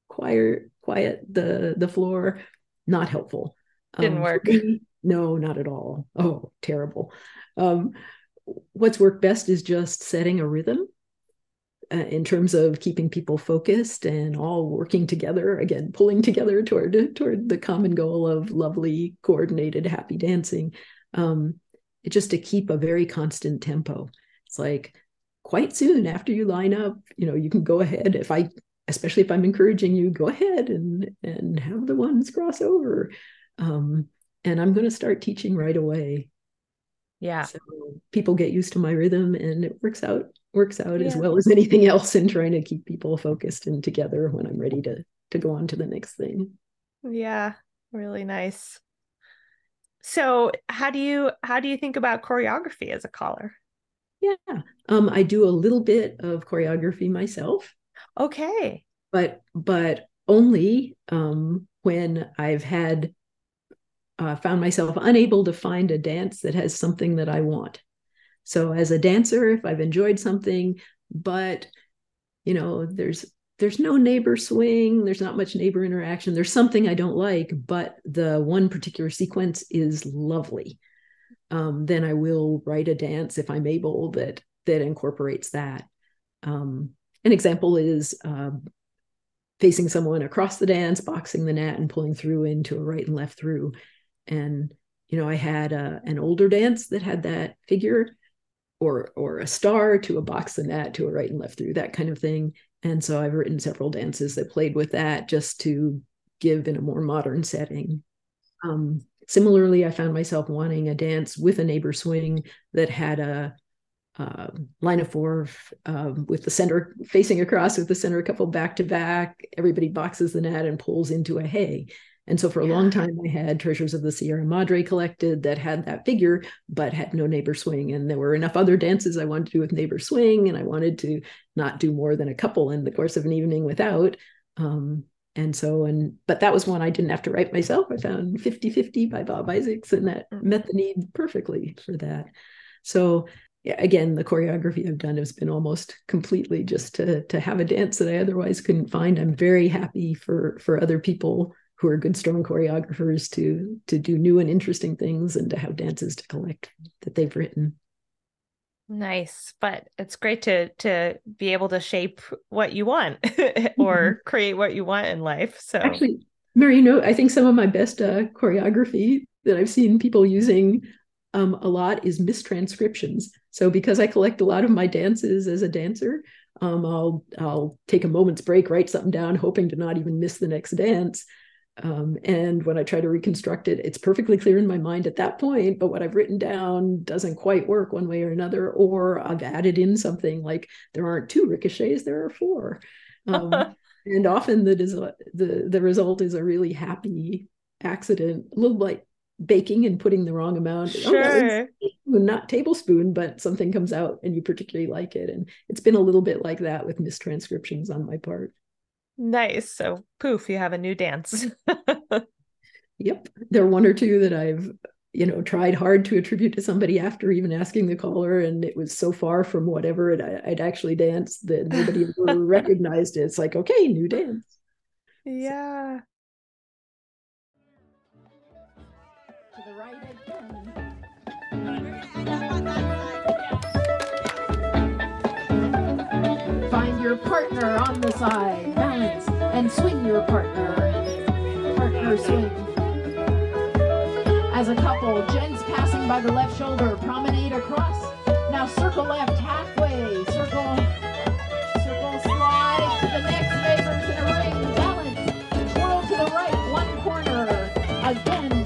quiet quiet the the floor, not helpful. Didn't for work. me, no, not at all. Oh, terrible. Um, what's worked best is just setting a rhythm uh, in terms of keeping people focused and all working together again pulling together toward toward the common goal of lovely coordinated happy dancing um just to keep a very constant tempo it's like quite soon after you line up you know you can go ahead. If i especially if i'm encouraging you go ahead and and have the ones cross over. Um and i'm going to start teaching right away. Yeah. So people get used to my rhythm and it works out works out as well as anything else in trying to keep people focused and together when I'm ready to to go on to the next thing. yeah really nice. So how do you how do you think about choreography as a caller Yeah. Um, I do a little bit of choreography myself, Okay. but but only um, when I've had uh, found myself unable to find a dance that has something that I want. So as a dancer, if I've enjoyed something, but you know, there's there's no neighbor swing, there's not much neighbor interaction, there's something I don't like, but the one particular sequence is lovely. Um, then I will write a dance if I'm able that that incorporates that. Um, an example is uh, facing someone across the dance, boxing the net, and pulling through into a right and left through. And you know, I had a, an older dance that had that figure, or or a star to a box the net to a right and left through that kind of thing. And so I've written several dances that played with that just to give in a more modern setting. Um, similarly, I found myself wanting a dance with a neighbor swing that had a uh, line of four um, with the center facing across with the center couple back to back. Everybody boxes the net and pulls into a hay. And so for a long time, I had Treasures of the Sierra Madre collected that had that figure, but had no neighbor swing. And there were enough other dances I wanted to do with neighbor swing, and I wanted to not do more than a couple in the course of an evening without. Um, and so, and but that was one I didn't have to write myself. I found 50 50 by Bob Isaacs, and that mm. met the need perfectly for that. So, yeah, again, the choreography I've done has been almost completely just to to have a dance that I otherwise couldn't find. I'm very happy for for other people who are good strong choreographers to to do new and interesting things and to have dances to collect that they've written. Nice, but it's great to to be able to shape what you want *laughs* or create what you want in life. So Actually, Mary, you know, I think some of my best uh, choreography that I've seen people using um, a lot is mistranscriptions. So because I collect a lot of my dances as a dancer, um, I'll I'll take a moment's break, write something down, hoping to not even miss the next dance. Um, and when I try to reconstruct it, it's perfectly clear in my mind at that point, but what I've written down doesn't quite work one way or another, or I've added in something like there aren't two ricochets, there are four. Um, *laughs* and often the, the the result is a really happy accident, a little like baking and putting the wrong amount. Sure. Oh, not tablespoon, but something comes out and you particularly like it. And it's been a little bit like that with mistranscriptions on my part. Nice. So poof, you have a new dance. *laughs* yep. There are one or two that I've, you know, tried hard to attribute to somebody after even asking the caller, and it was so far from whatever it, I, would actually danced that nobody ever *laughs* recognized it. It's like, okay, new dance. Yeah. To the right partner on the side, balance, and swing your partner. Partner swing. As a couple, Jen's passing by the left shoulder, promenade across. Now circle left halfway, circle, circle slide to the next neighbors in a ring, balance, twirl to the right, one corner, again,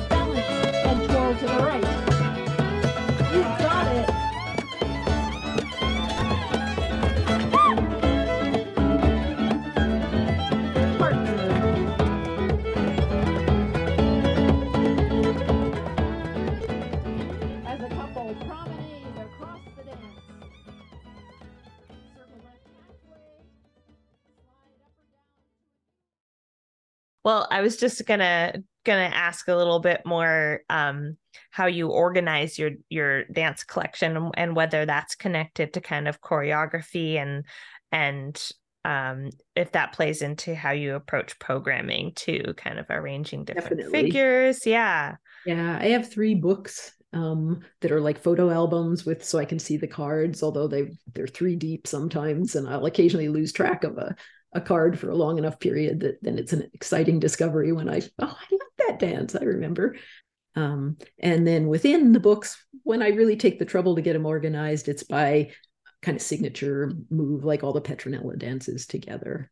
Well, I was just gonna gonna ask a little bit more um how you organize your your dance collection and- whether that's connected to kind of choreography and and um if that plays into how you approach programming too, kind of arranging different Definitely. figures. Yeah. Yeah, I have three books um, that are like photo albums with so I can see the cards, although they they're three deep sometimes, and I'll occasionally lose track of a a card for a long enough period that then it's an exciting discovery when I oh I love that dance I remember. Um, and then within the books, when I really take the trouble to get them organized, it's by kind of signature move, like all the Petronella dances together.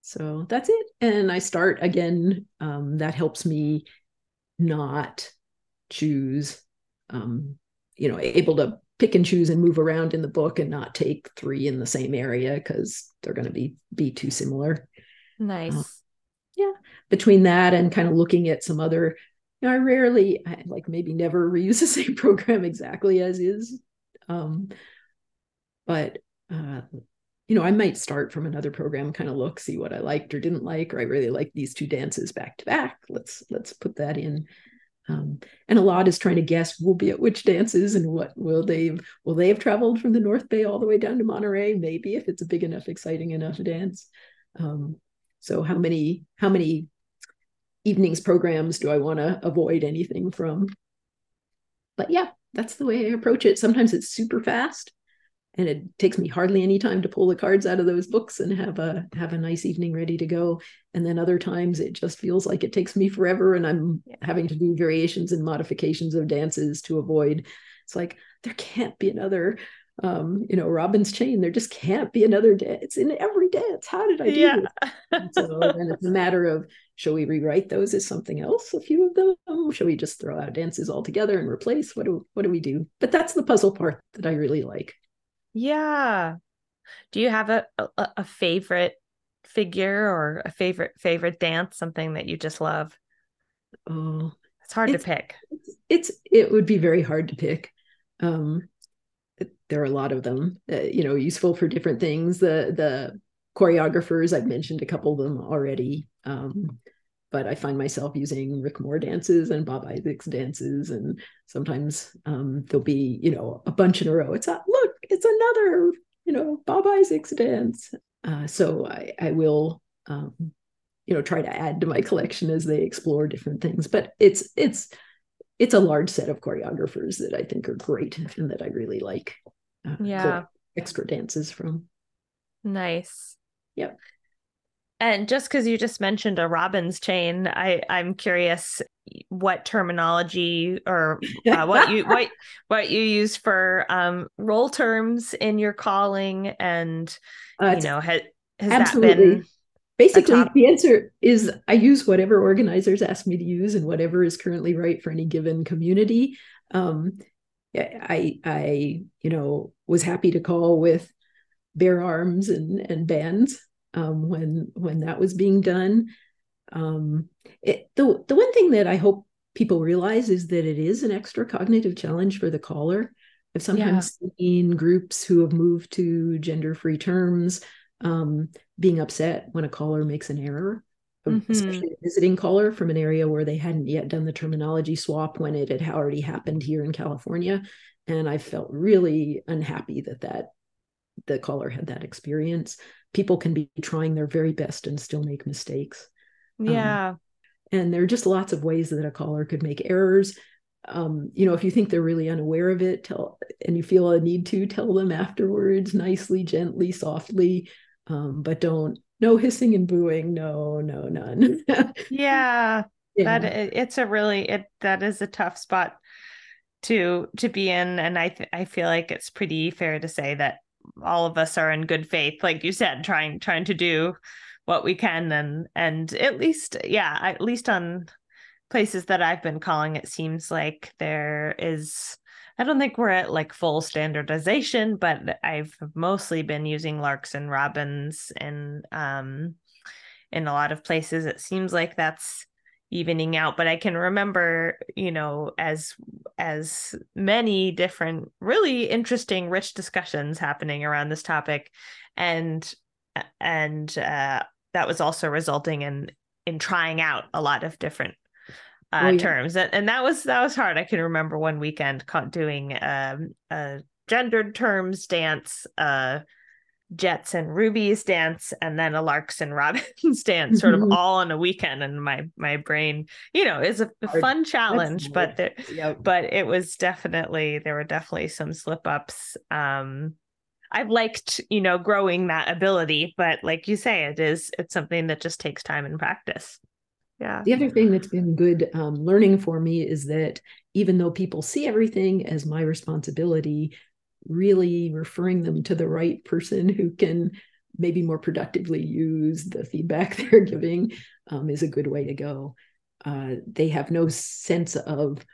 So that's it. And I start again. Um, that helps me not choose um, you know able to pick and choose and move around in the book and not take three in the same area because they're going to be be too similar Nice. Yeah. Between that and kind of looking at some other you know, i rarely I, like maybe never *laughs* reuse the same program exactly as is um, but uh, you know, I might start from another program, kind of look, see what I liked or didn't like, or I really like these two dances back to back. Let's let's put that in. Um, and a lot is trying to guess we will be at which dances and what will they will they have traveled from the North Bay all the way down to Monterey? Maybe if it's a big enough, exciting enough dance. Um, so how many how many evenings programs do I want to avoid anything from? But yeah, that's the way I approach it. Sometimes it's super fast and it takes me hardly any time to pull the cards out of those books and have a have a nice evening ready to go. And then other times it just feels like it takes me forever and i'm yeah. having to do variations and modifications of dances to avoid. It's like there can't be another um you know robin's chain. There just can't be another dance It's in every dance. How did i do yeah. so then it's a matter of shall we rewrite those as something else a few of them? Shall we just throw out dances altogether and replace? What do what do we do? But that's the puzzle part that i really like yeah. Do you have a, a, a favorite figure or a favorite favorite dance, something that you just love? Oh, it's hard it's, to pick. It's, it's, it would be very hard to pick. Um, there are a lot of them, uh, you know, useful for different things. The the choreographers I've mentioned a couple of them already. Um, but I find myself using Rick Mohr dances and Bob Isaacs dances, and sometimes um, there'll be you know a bunch in a row. It's a look, it's another you know Bob Isaacs dance. Uh, so I, I will um, you know try to add to my collection as they explore different things. But it's it's it's a large set of choreographers that I think are great and that I really like. Uh, yeah, extra dances from. Nice. Yep. And just because you just mentioned a Robbins chain, I I'm curious what terminology or uh, *laughs* what you what what you use for um, role terms in your calling, and uh, you know has has absolutely. that been basically the answer is I use whatever organizers ask me to use and whatever is currently right for any given community. Um, I I you know was happy to call with bare arms and and bands um, when when that was being done. Um, it, the the one thing that I hope people realize is that it is an extra cognitive challenge for the caller. I've sometimes yeah. seen groups who have moved to gender free terms um, being upset when a caller makes an error, mm-hmm. especially a visiting caller from an area where they hadn't yet done the terminology swap when it had already happened here in California. And I felt really unhappy that that the caller had that experience people can be trying their very best and still make mistakes. Um, yeah. Um, and there are just lots of ways that a caller could make errors. Um, you know, if you think they're really unaware of it, tell and you feel a need to tell them afterwards, nicely, gently, softly, um, but don't no hissing and booing, no, no, none. yeah, *laughs* yeah, that it's a really it that is a tough spot to to be in, and I th- I feel like it's pretty fair to say that all of us are in good faith like you said trying trying to do what we can and and at least yeah at least on places that I've been calling it seems like there is I don't think we're at like full standardization but I've mostly been using larks and robins and um in a lot of places. It seems like that's evening out but i can remember you know as as many different really interesting rich discussions happening around this topic. And and uh, that was also resulting in in trying out a lot of different uh, oh, yeah. terms and, and that was that was hard i can remember one weekend caught doing um, a gendered terms dance uh Jets and Rubies dance and then a Larks and Robins *laughs* dance sort of mm-hmm. all on a weekend and my my brain you know is a, fun challenge but there, yep. but it was definitely there were definitely some slip ups um I've liked you know growing that ability but like you say it is it's something that just takes time and practice yeah the other thing that's been good um, learning for me is that even though people see everything as my responsibility really referring them to the right person who can maybe more productively use the feedback *laughs* they're giving um, is a good way to go. Uh, they have no sense of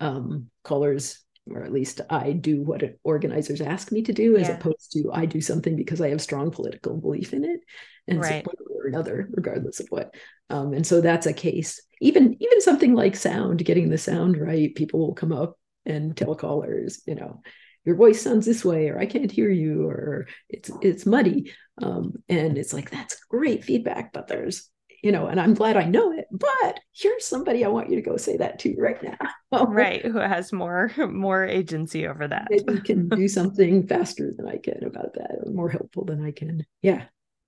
um, colors, or at least I do what organizers ask me to do, as opposed to I do something because I have strong political belief in it, and right. so or another, regardless of what. Um, and so that's a case. Even even something like sound, getting the sound right, people will come up and tell callers, you know, your voice sounds this way or i can't hear you or it's it's muddy um, and it's like that's great feedback but there's you know and i'm glad i know it but here's somebody i want you to go say that to right now. *laughs* Right who has more more agency over that. Maybe can do *laughs* something faster than i can about that or more helpful than i can. Yeah.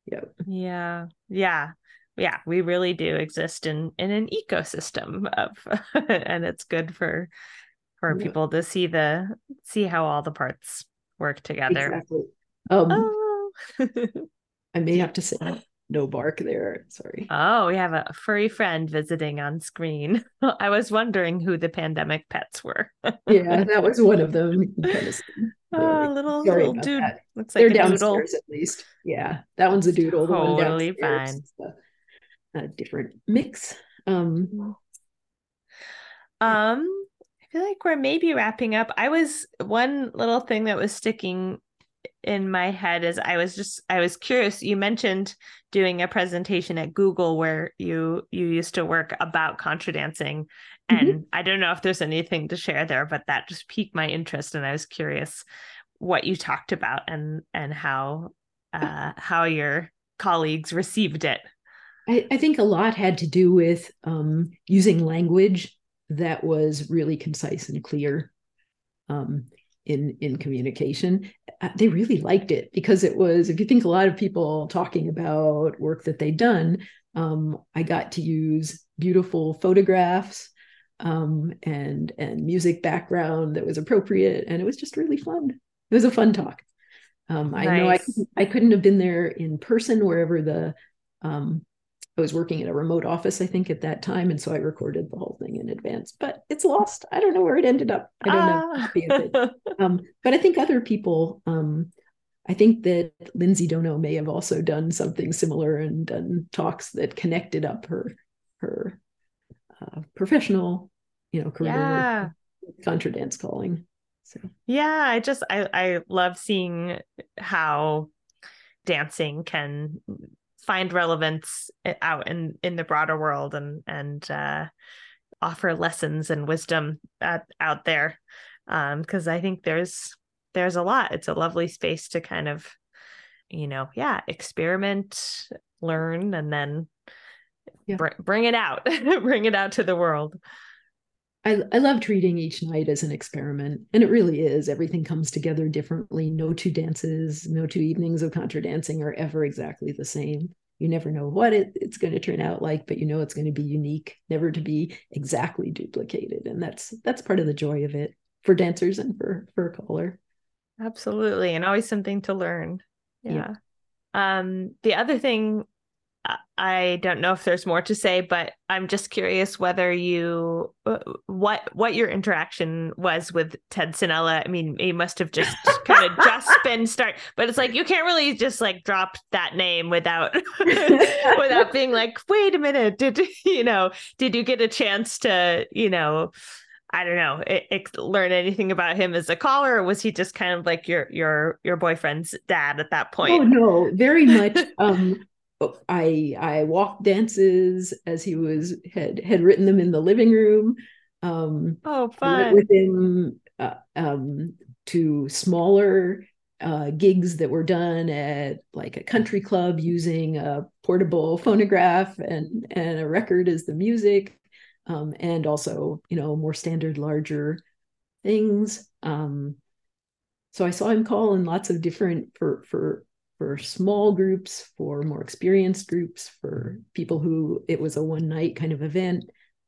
Yeah yeah. Yeah. Yeah we really do exist in in an ecosystem of *laughs* and it's good for for Yeah. people to see the see how all the parts work together. Exactly. Um oh. I may have to say no bark there sorry oh we have a furry friend visiting on screen *laughs* i was wondering who the pandemic pets were yeah that was one of them You can kind of oh there. little little dude that. looks like they're a doodle downstairs at least yeah that one's a doodle the Totally downstairs fine. a, a different mix um Um, I feel like we're maybe wrapping up. I was one little thing that was sticking in my head is I was just I was curious. You mentioned doing a presentation at Google where you you used to work about contra dancing, Mhm. and I don't know if there's anything to share there, but that just piqued my interest, and I was curious what you talked about and and how uh how your colleagues received it. I, I think a lot had to do with um, using language that was really concise and clear um, in in communication. Uh, they really liked it because it was. If you think a lot of people talking about work that they'd done, um, I got to use beautiful photographs um, and and music background that was appropriate, and it was just really fun. It was a fun talk. Um, I know I couldn't, I couldn't have been there in person wherever the um, I was working in a remote office, I think, at that time, and so I recorded the whole thing in advance. But it's lost. I don't know where it ended up. I don't know. Ah. it. Um, but I think other people. Um, I think that Lindsay Dono may have also done something similar and done talks that connected up her her uh, professional, you know, career yeah. contra dance calling. So Yeah, I just I I love seeing how dancing can find relevance out in in the broader world and and uh offer lessons and wisdom at, out there. Um because I think there's there's a lot. It's a lovely space to kind of you know yeah experiment learn and then Yeah. br- bring it out *laughs* bring it out to the world I, I love treating each night as an experiment, and it really is. Everything comes together differently. No two dances, no two evenings of contra dancing are ever exactly the same. You never know what it, it's going to turn out like, but you know it's going to be unique, never to be exactly duplicated, and that's that's part of the joy of it for dancers and for for a caller. Absolutely, and always something to learn. Yeah. Yeah. Um, the other thing, I- don't know if there's more to say, but I'm just curious whether you uh, what what your interaction was with Ted Sannella. I mean, he must have just kind of just *laughs* been start, but it's like you can't really just like drop that name without *laughs* *laughs* without being like, wait a minute, did you know? Did you get a chance to you know? I don't know, e- ex- learn anything about him as a caller, or was he just kind of like your your your boyfriend's dad at that point? Oh no, very much. Um, I I walked dances as he was had had written them in the living room. Um, Oh, fun. with him uh, um, to smaller uh, gigs that were done at like a country club using a portable phonograph and and a record as the music, um, and also you know more standard larger things. Um, so I saw him call in lots of different for for for small groups, for more experienced groups, for people who it was a one night kind of event.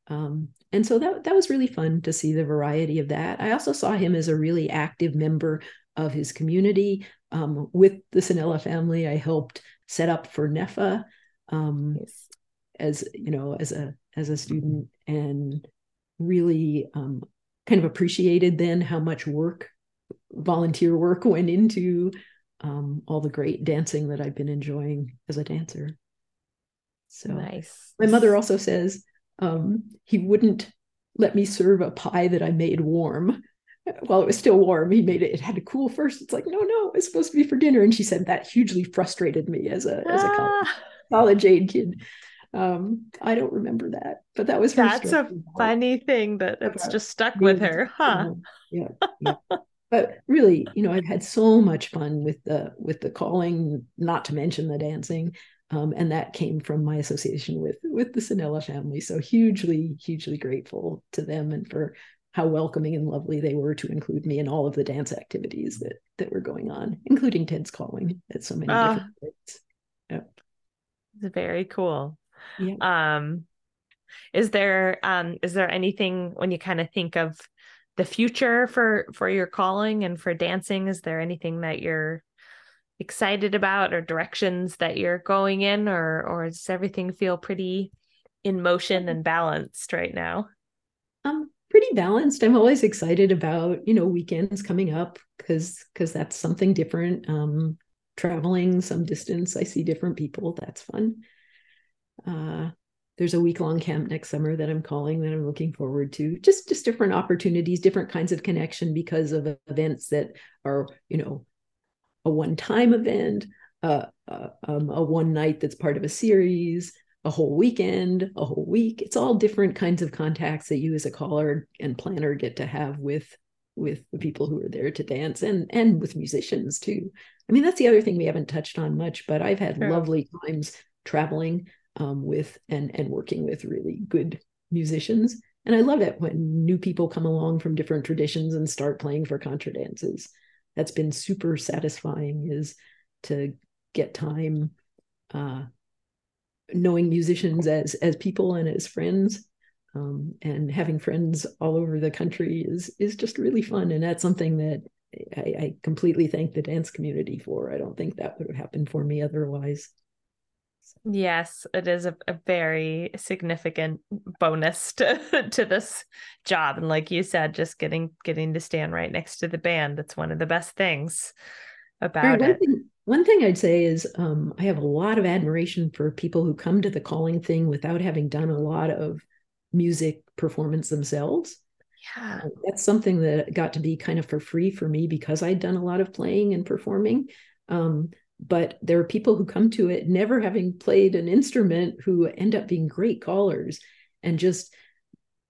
Um, and so that that was really fun to see the variety of that. I also saw him as a really active member of his community. Um, with the Sannella family, I helped set up for NEFFA um, Nice. as you know as a as a student, and really um, kind of appreciated then how much work, volunteer work, went into um, all the great dancing that I've been enjoying as a dancer. So Nice. my mother also says um, he wouldn't let me serve a pie that I made warm. While it was still warm, he made it. It had to cool first. It's like, no, no, it's supposed to be for dinner. And she said that hugely frustrated me as a as a college, Ah, college aid kid. Um, I don't remember that, but that was that's a funny thing that it's just stuck with her, huh? Yeah, yeah. *laughs* but really, you know, I've had so much fun with the with the calling, not to mention the dancing. Um, and that came from my association with with the Sannella family. So hugely, hugely grateful to them and for how welcoming and lovely they were to include me in all of the dance activities that that were going on, including Ted's calling at so many Ah. different rates. Yeah. It's very cool. Yeah. Um, is there um is there anything when you kind of think of the future for for your calling and for dancing? Is there anything that you're excited about or directions that you're going in, or or does everything feel pretty in motion and balanced right now? i'm pretty balanced i'm always excited about you know weekends coming up because because that's something different um traveling some distance i see different people that's fun uh there's a week long camp next summer that i'm calling that i'm looking forward to just just different opportunities different kinds of connection because of events that are you know a one time event uh, uh, um, a one night that's part of a series a whole weekend, a whole week. It's all different kinds of contacts that you as a caller and planner get to have with with the people who are there to dance and and with musicians too. I mean, that's the other thing we haven't touched on much, but I've had Sure. lovely times traveling um, with and and working with really good musicians. And I love it when new people come along from different traditions and start playing for contra dances. That's been super satisfying is to get time uh, knowing musicians as as people and as friends um, and having friends all over the country is is just really fun and that's something that I, I completely thank the dance community for i don't think that would have happened for me otherwise Yes, it is a, a very significant bonus *laughs* to to this job. And like you said, just getting getting to stand right next to the band, that's one of the best things Right, about one it. thing, one thing I'd say is um, I have a lot of admiration for people who come to the calling thing without having done a lot of music performance themselves. Yeah. Uh, That's something that got to be kind of for free for me because I'd done a lot of playing and performing. Um, but there are people who come to it never having played an instrument who end up being great callers and just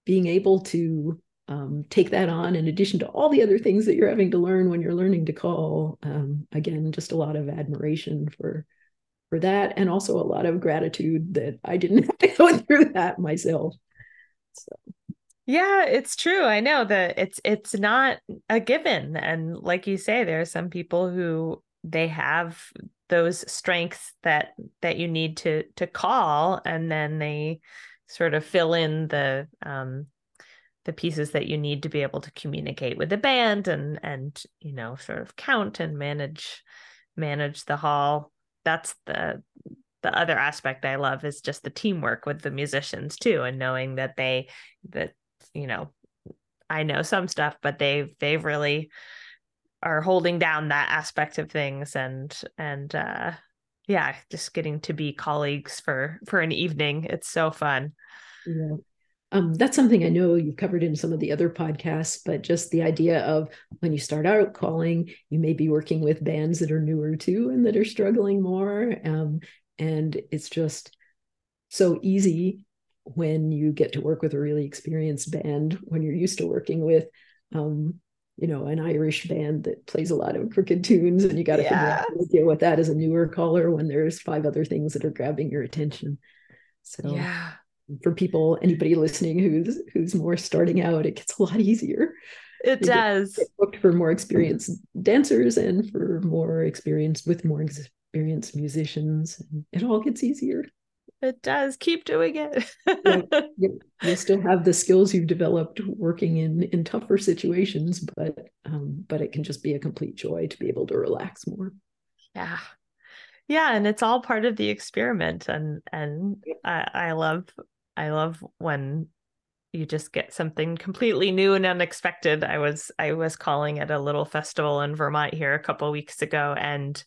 being able to um, take that on in addition to all the other things that you're having to learn when you're learning to call. Um, again, just a lot of admiration for for that, and also a lot of gratitude that I didn't *laughs* have to go through that myself. So, Yeah, it's true. I know that it's it's not a given. And like you say, there are some people who they have those strengths that that you need to to call and then they sort of fill in the um the pieces that you need to be able to communicate with the band and and you know sort of count and manage manage the hall. That's the the other aspect I love is just the teamwork with the musicians too and knowing that they that you know I know some stuff but they they've really are holding down that aspect of things and and uh yeah just getting to be colleagues for for an evening it's so fun yeah. Um, that's something I know you've covered in some of the other podcasts, but just the idea of when you start out calling, you may be working with bands that are newer too and that are struggling more. Um, and it's just so easy when you get to work with a really experienced band when you're used to working with um, you know an irish band that plays a lot of crooked tunes and you got to figure out to deal with that as a newer caller when there's five other things that are grabbing your attention. So yeah. for people anybody listening who's who's more starting out it gets a lot *laughs* easier. It You does. get booked for more experienced dancers and for more experience with more experienced musicians and it all gets easier it does. Keep doing it. *laughs* You, you still have the skills you've developed working in in tougher situations but um, but it can just be a complete joy to be able to relax more. Yeah. Yeah and it's all part of the experiment and and I, I love i love when you just get something completely new and unexpected. I was i was calling at a little festival in vermont here a couple weeks ago and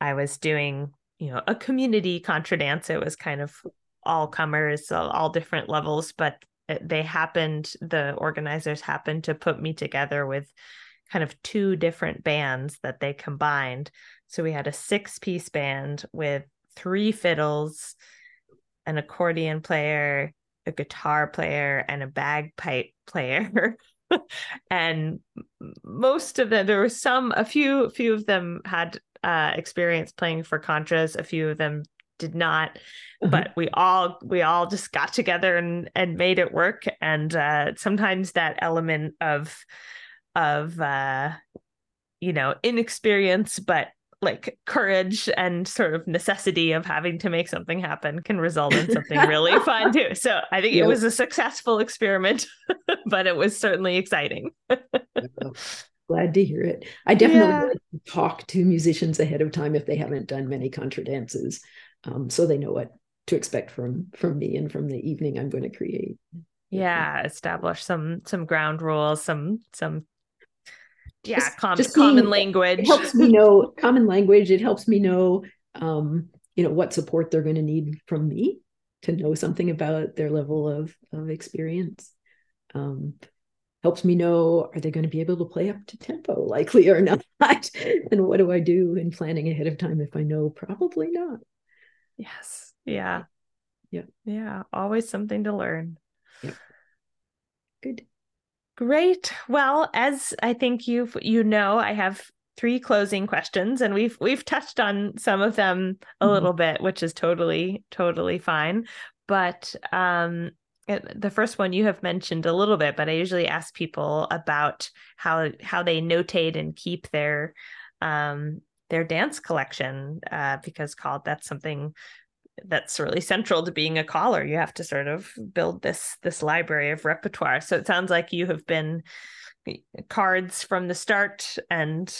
i was doing you know a community contra dance it was kind of all comers all, different levels but they happened the organizers happened to put me together with kind of two different bands that they combined. So we had a six piece band with three fiddles an accordion player a guitar player and a bagpipe player. *laughs* And most of them there were some a few few of them had uh experience playing for contras. A few of them did not Uh-huh. but we all we all just got together and and made it work. And uh sometimes that element of of uh you know inexperience but like courage and sort of necessity of having to make something happen can result in something really *laughs* fun too. So i think it was a successful experiment *laughs* but it was certainly exciting *laughs* Glad to hear it. I definitely Yeah. like to talk to musicians ahead of time if they haven't done many contra dances, um, so they know what to expect from from me and from the evening I'm going to create. yeah establish some some ground rules some some yeah Just- com- just common seeing- language It helps me *laughs* know common language. It helps me know, um, you know, what support they're going to need from me to know something about their level of of experience. Um, helps me know are they going to be able to play up to tempo, *laughs* likely or not, and what do I do in planning ahead of time if I know probably not. yes yeah Yeah. yeah always something to learn Good. Great. Well, as I think you you know, I have three closing questions and we've we've touched on some of them a Mhm. little bit, which is totally totally fine. But um the first one you have mentioned a little bit, but I usually ask people about how how they notate and keep their um their dance collection uh because called that's something that's really central to being a caller. You have to sort of build this this library of repertoire. So it sounds like you have been cards from the start and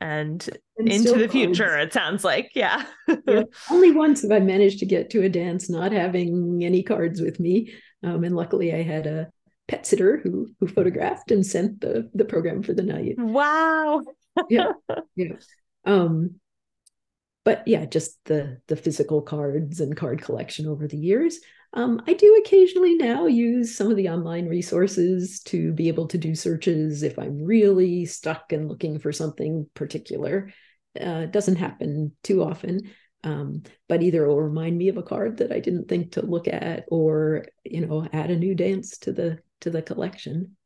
and, And into the cards. future it sounds like yeah Yeah. *laughs* Only once have I managed to get to a dance not having any cards with me. Um, and luckily I had a pet sitter who who photographed and sent the the program for the night. wow Yeah. *laughs* Yeah. Um but yeah, just the the physical cards and card collection over the years. Um, I do occasionally now use some of the online resources to be able to do searches if I'm really stuck and looking for something particular. Uh, it doesn't happen too often, um, but either it will remind me of a card that I didn't think to look at, or you know, add a new dance to the to the collection.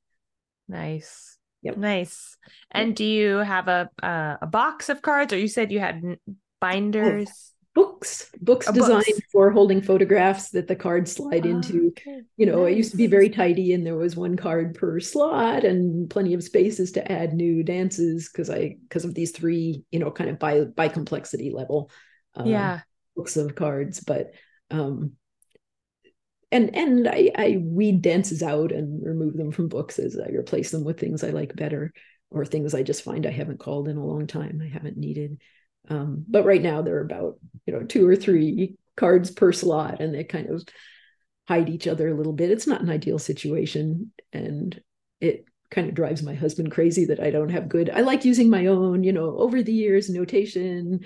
nice Yep. nice and do you have a uh, a box of cards or you said you had n- binders Books, books Uh, designed books. for holding photographs that the cards slide into. Okay. you know, it used to be very tidy and there was one card per slot and plenty of spaces to add new dances because I because of these three, you know, kind of by by complexity level uh, yeah books of cards. But um and and I, I weed dances out and remove them from books as I replace them with things I like better or things I just find I haven't called in a long time. I haven't needed. Um, but right now there are about you know two or three cards per slot, and they kind of hide each other a little bit. It's not an ideal situation, and it kind of drives my husband crazy that I don't have good. I like using my own, you know, over the years notation.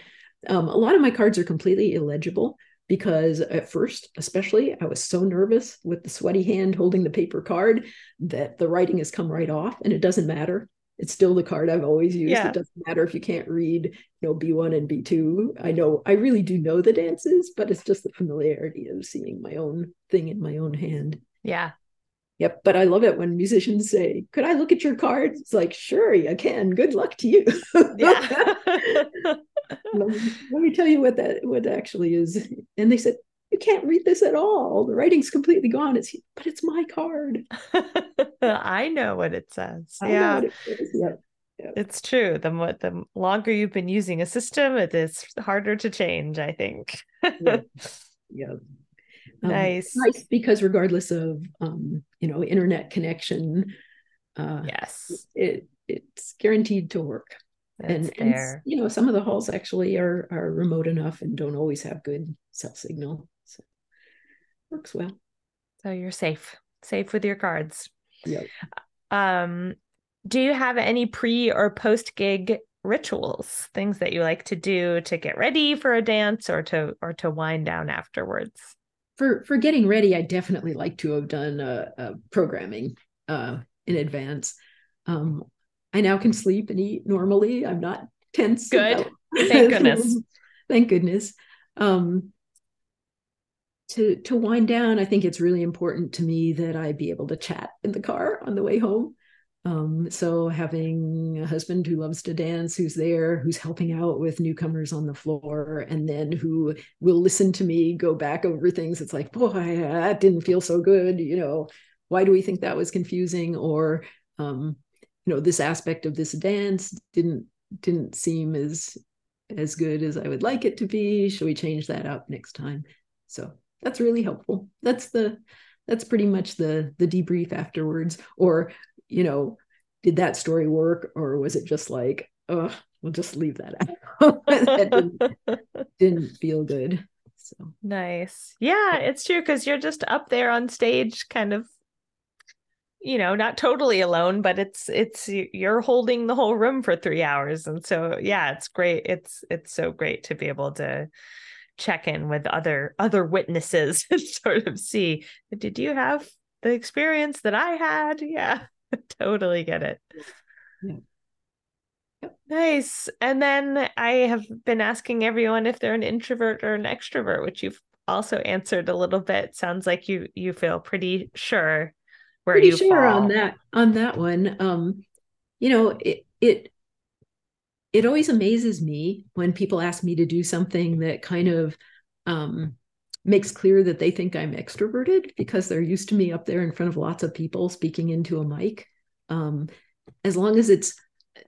Um, a lot of my cards are completely illegible because at first, especially, I was so nervous with the sweaty hand holding the paper card that the writing has come right off, and it doesn't matter. It's still the card I've always used. Yeah. It doesn't matter if you can't read, you know, B1 and B2. I know I really do know the dances, but it's just the familiarity of seeing my own thing in my own hand. yeah Yep. But I love it when musicians say, Could I look at your cards? It's like, sure, you can. Good luck to you. yeah *laughs* let, me, let me tell you what that what actually is. And they said, You can't read this at all. The writing's completely gone. It's but it's my card. *laughs* I know what it says. I yeah, it is. Yep. it's true. The mo- the longer you've been using a system, it is harder to change. I think. Yeah. *laughs* Yeah. Um, Nice. Nice because regardless of um, you know, internet connection, uh yes, it it's guaranteed to work. and, and you know, some of the halls actually are are remote enough and don't always have good cell signal. Works well. So you're safe, safe with your cards. Yep. Um, do you have any pre or post gig rituals, things that you like to do to get ready for a dance or to or to wind down afterwards? For for getting ready, I definitely like to have done uh, uh programming uh in advance. Um I now can sleep and eat normally. I'm not tense. Good. Thank goodness. *laughs* Thank goodness. Um to to wind down, I think it's really important to me that I be able to chat in the car on the way home. Um, so having a husband who loves to dance, who's there, who's helping out with newcomers on the floor, and then who will listen to me go back over things. It's like, boy, that didn't feel so good. You know, why do we think that was confusing? Or, um, you know, this aspect of this dance didn't didn't seem as as good as I would like it to be. Should we change that up next time? So that's really helpful. That's the that's pretty much the the debrief afterwards. Or you know did that story work? Or was it just like oh we'll just leave that out. *laughs* That didn't, didn't feel good. So. Nice. Yeah, it's true because you're just up there on stage, kind of, you know, not totally alone, but it's it's you're holding the whole room for three hours, and so yeah, it's great. It's it's so great to be able to check in with other other witnesses *laughs* and sort of see did you have the experience that I had? Yeah, *laughs* totally get it. Yeah. Yep. Nice. And then I have been asking everyone if they're an introvert or an extrovert, which you've also answered a little bit. Sounds like you you feel pretty sure where pretty you sure fall. on that on that one um you know it it it always amazes me when people ask me to do something that kind of um makes clear that they think I'm extroverted because they're used to me up there in front of lots of people speaking into a mic. Um, as long as it's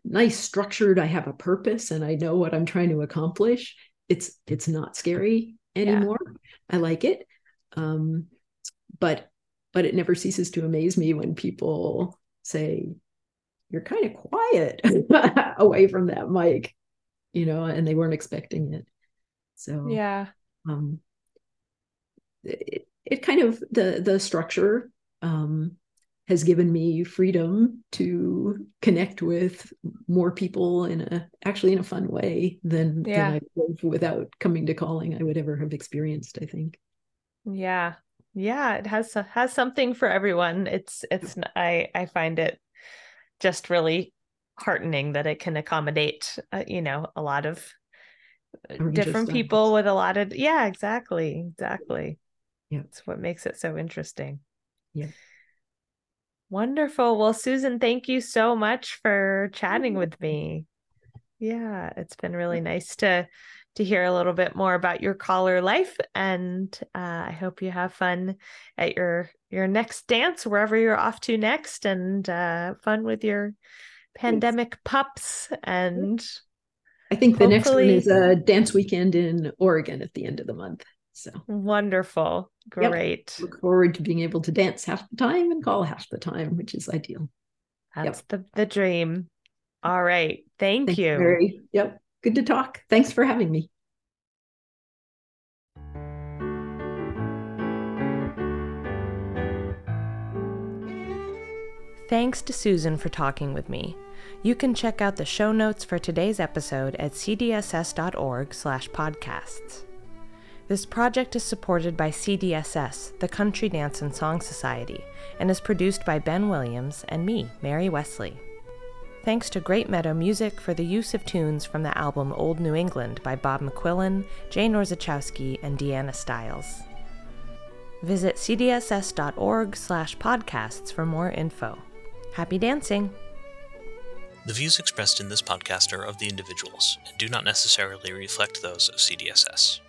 nice structured, I have a purpose and I know what I'm trying to accomplish. It's it's not scary anymore. I like it. Um, but but it never ceases to amaze me when people say, You're kind of quiet *laughs* *laughs* away from that mic, you know, and they weren't expecting it. So Yeah. um, it, it kind of the the structure um, has given me freedom to connect with more people in a actually in a fun way than, Yeah. than I would without coming to calling I would ever have experienced. I think. Yeah. Yeah, it has has something for everyone. It's it's I I find it just really heartening that it can accommodate uh, you know a lot of uh, A range of different people with a lot of yeah, exactly. Exactly. Yeah. It's what makes it so interesting. Yeah. Wonderful. Well, Susan, thank you so much for chatting with me. Yeah, it's been really nice to to hear a little bit more about your caller life, and uh, I hope you have fun at your your next dance, wherever you're off to next, and uh, fun with your pandemic pups. And I think the next one is a dance weekend in Oregon at the end of the month. So wonderful, Yep. great. look forward to being able to dance half the time and call half the time, which is ideal. That's the the dream. All right, thank Thanks, you. Mary. Yep. Good to talk. Thanks for having me. Thanks to Susan for talking with me. You can check out the show notes for today's episode at cdss.org/podcasts. This project is supported by CDSS, the Country Dance and Song Society, and is produced by Ben Williams and me, Mary Wesley. Thanks to Great Meadow Music for the use of tunes from the album Old New England by Bob McQuillen, Jane Orzechowski, and Deanna Stiles. Visit cdss.org slash podcasts for more info. Happy dancing! The views expressed in this podcast are of the individuals and do not necessarily reflect those of CDSS.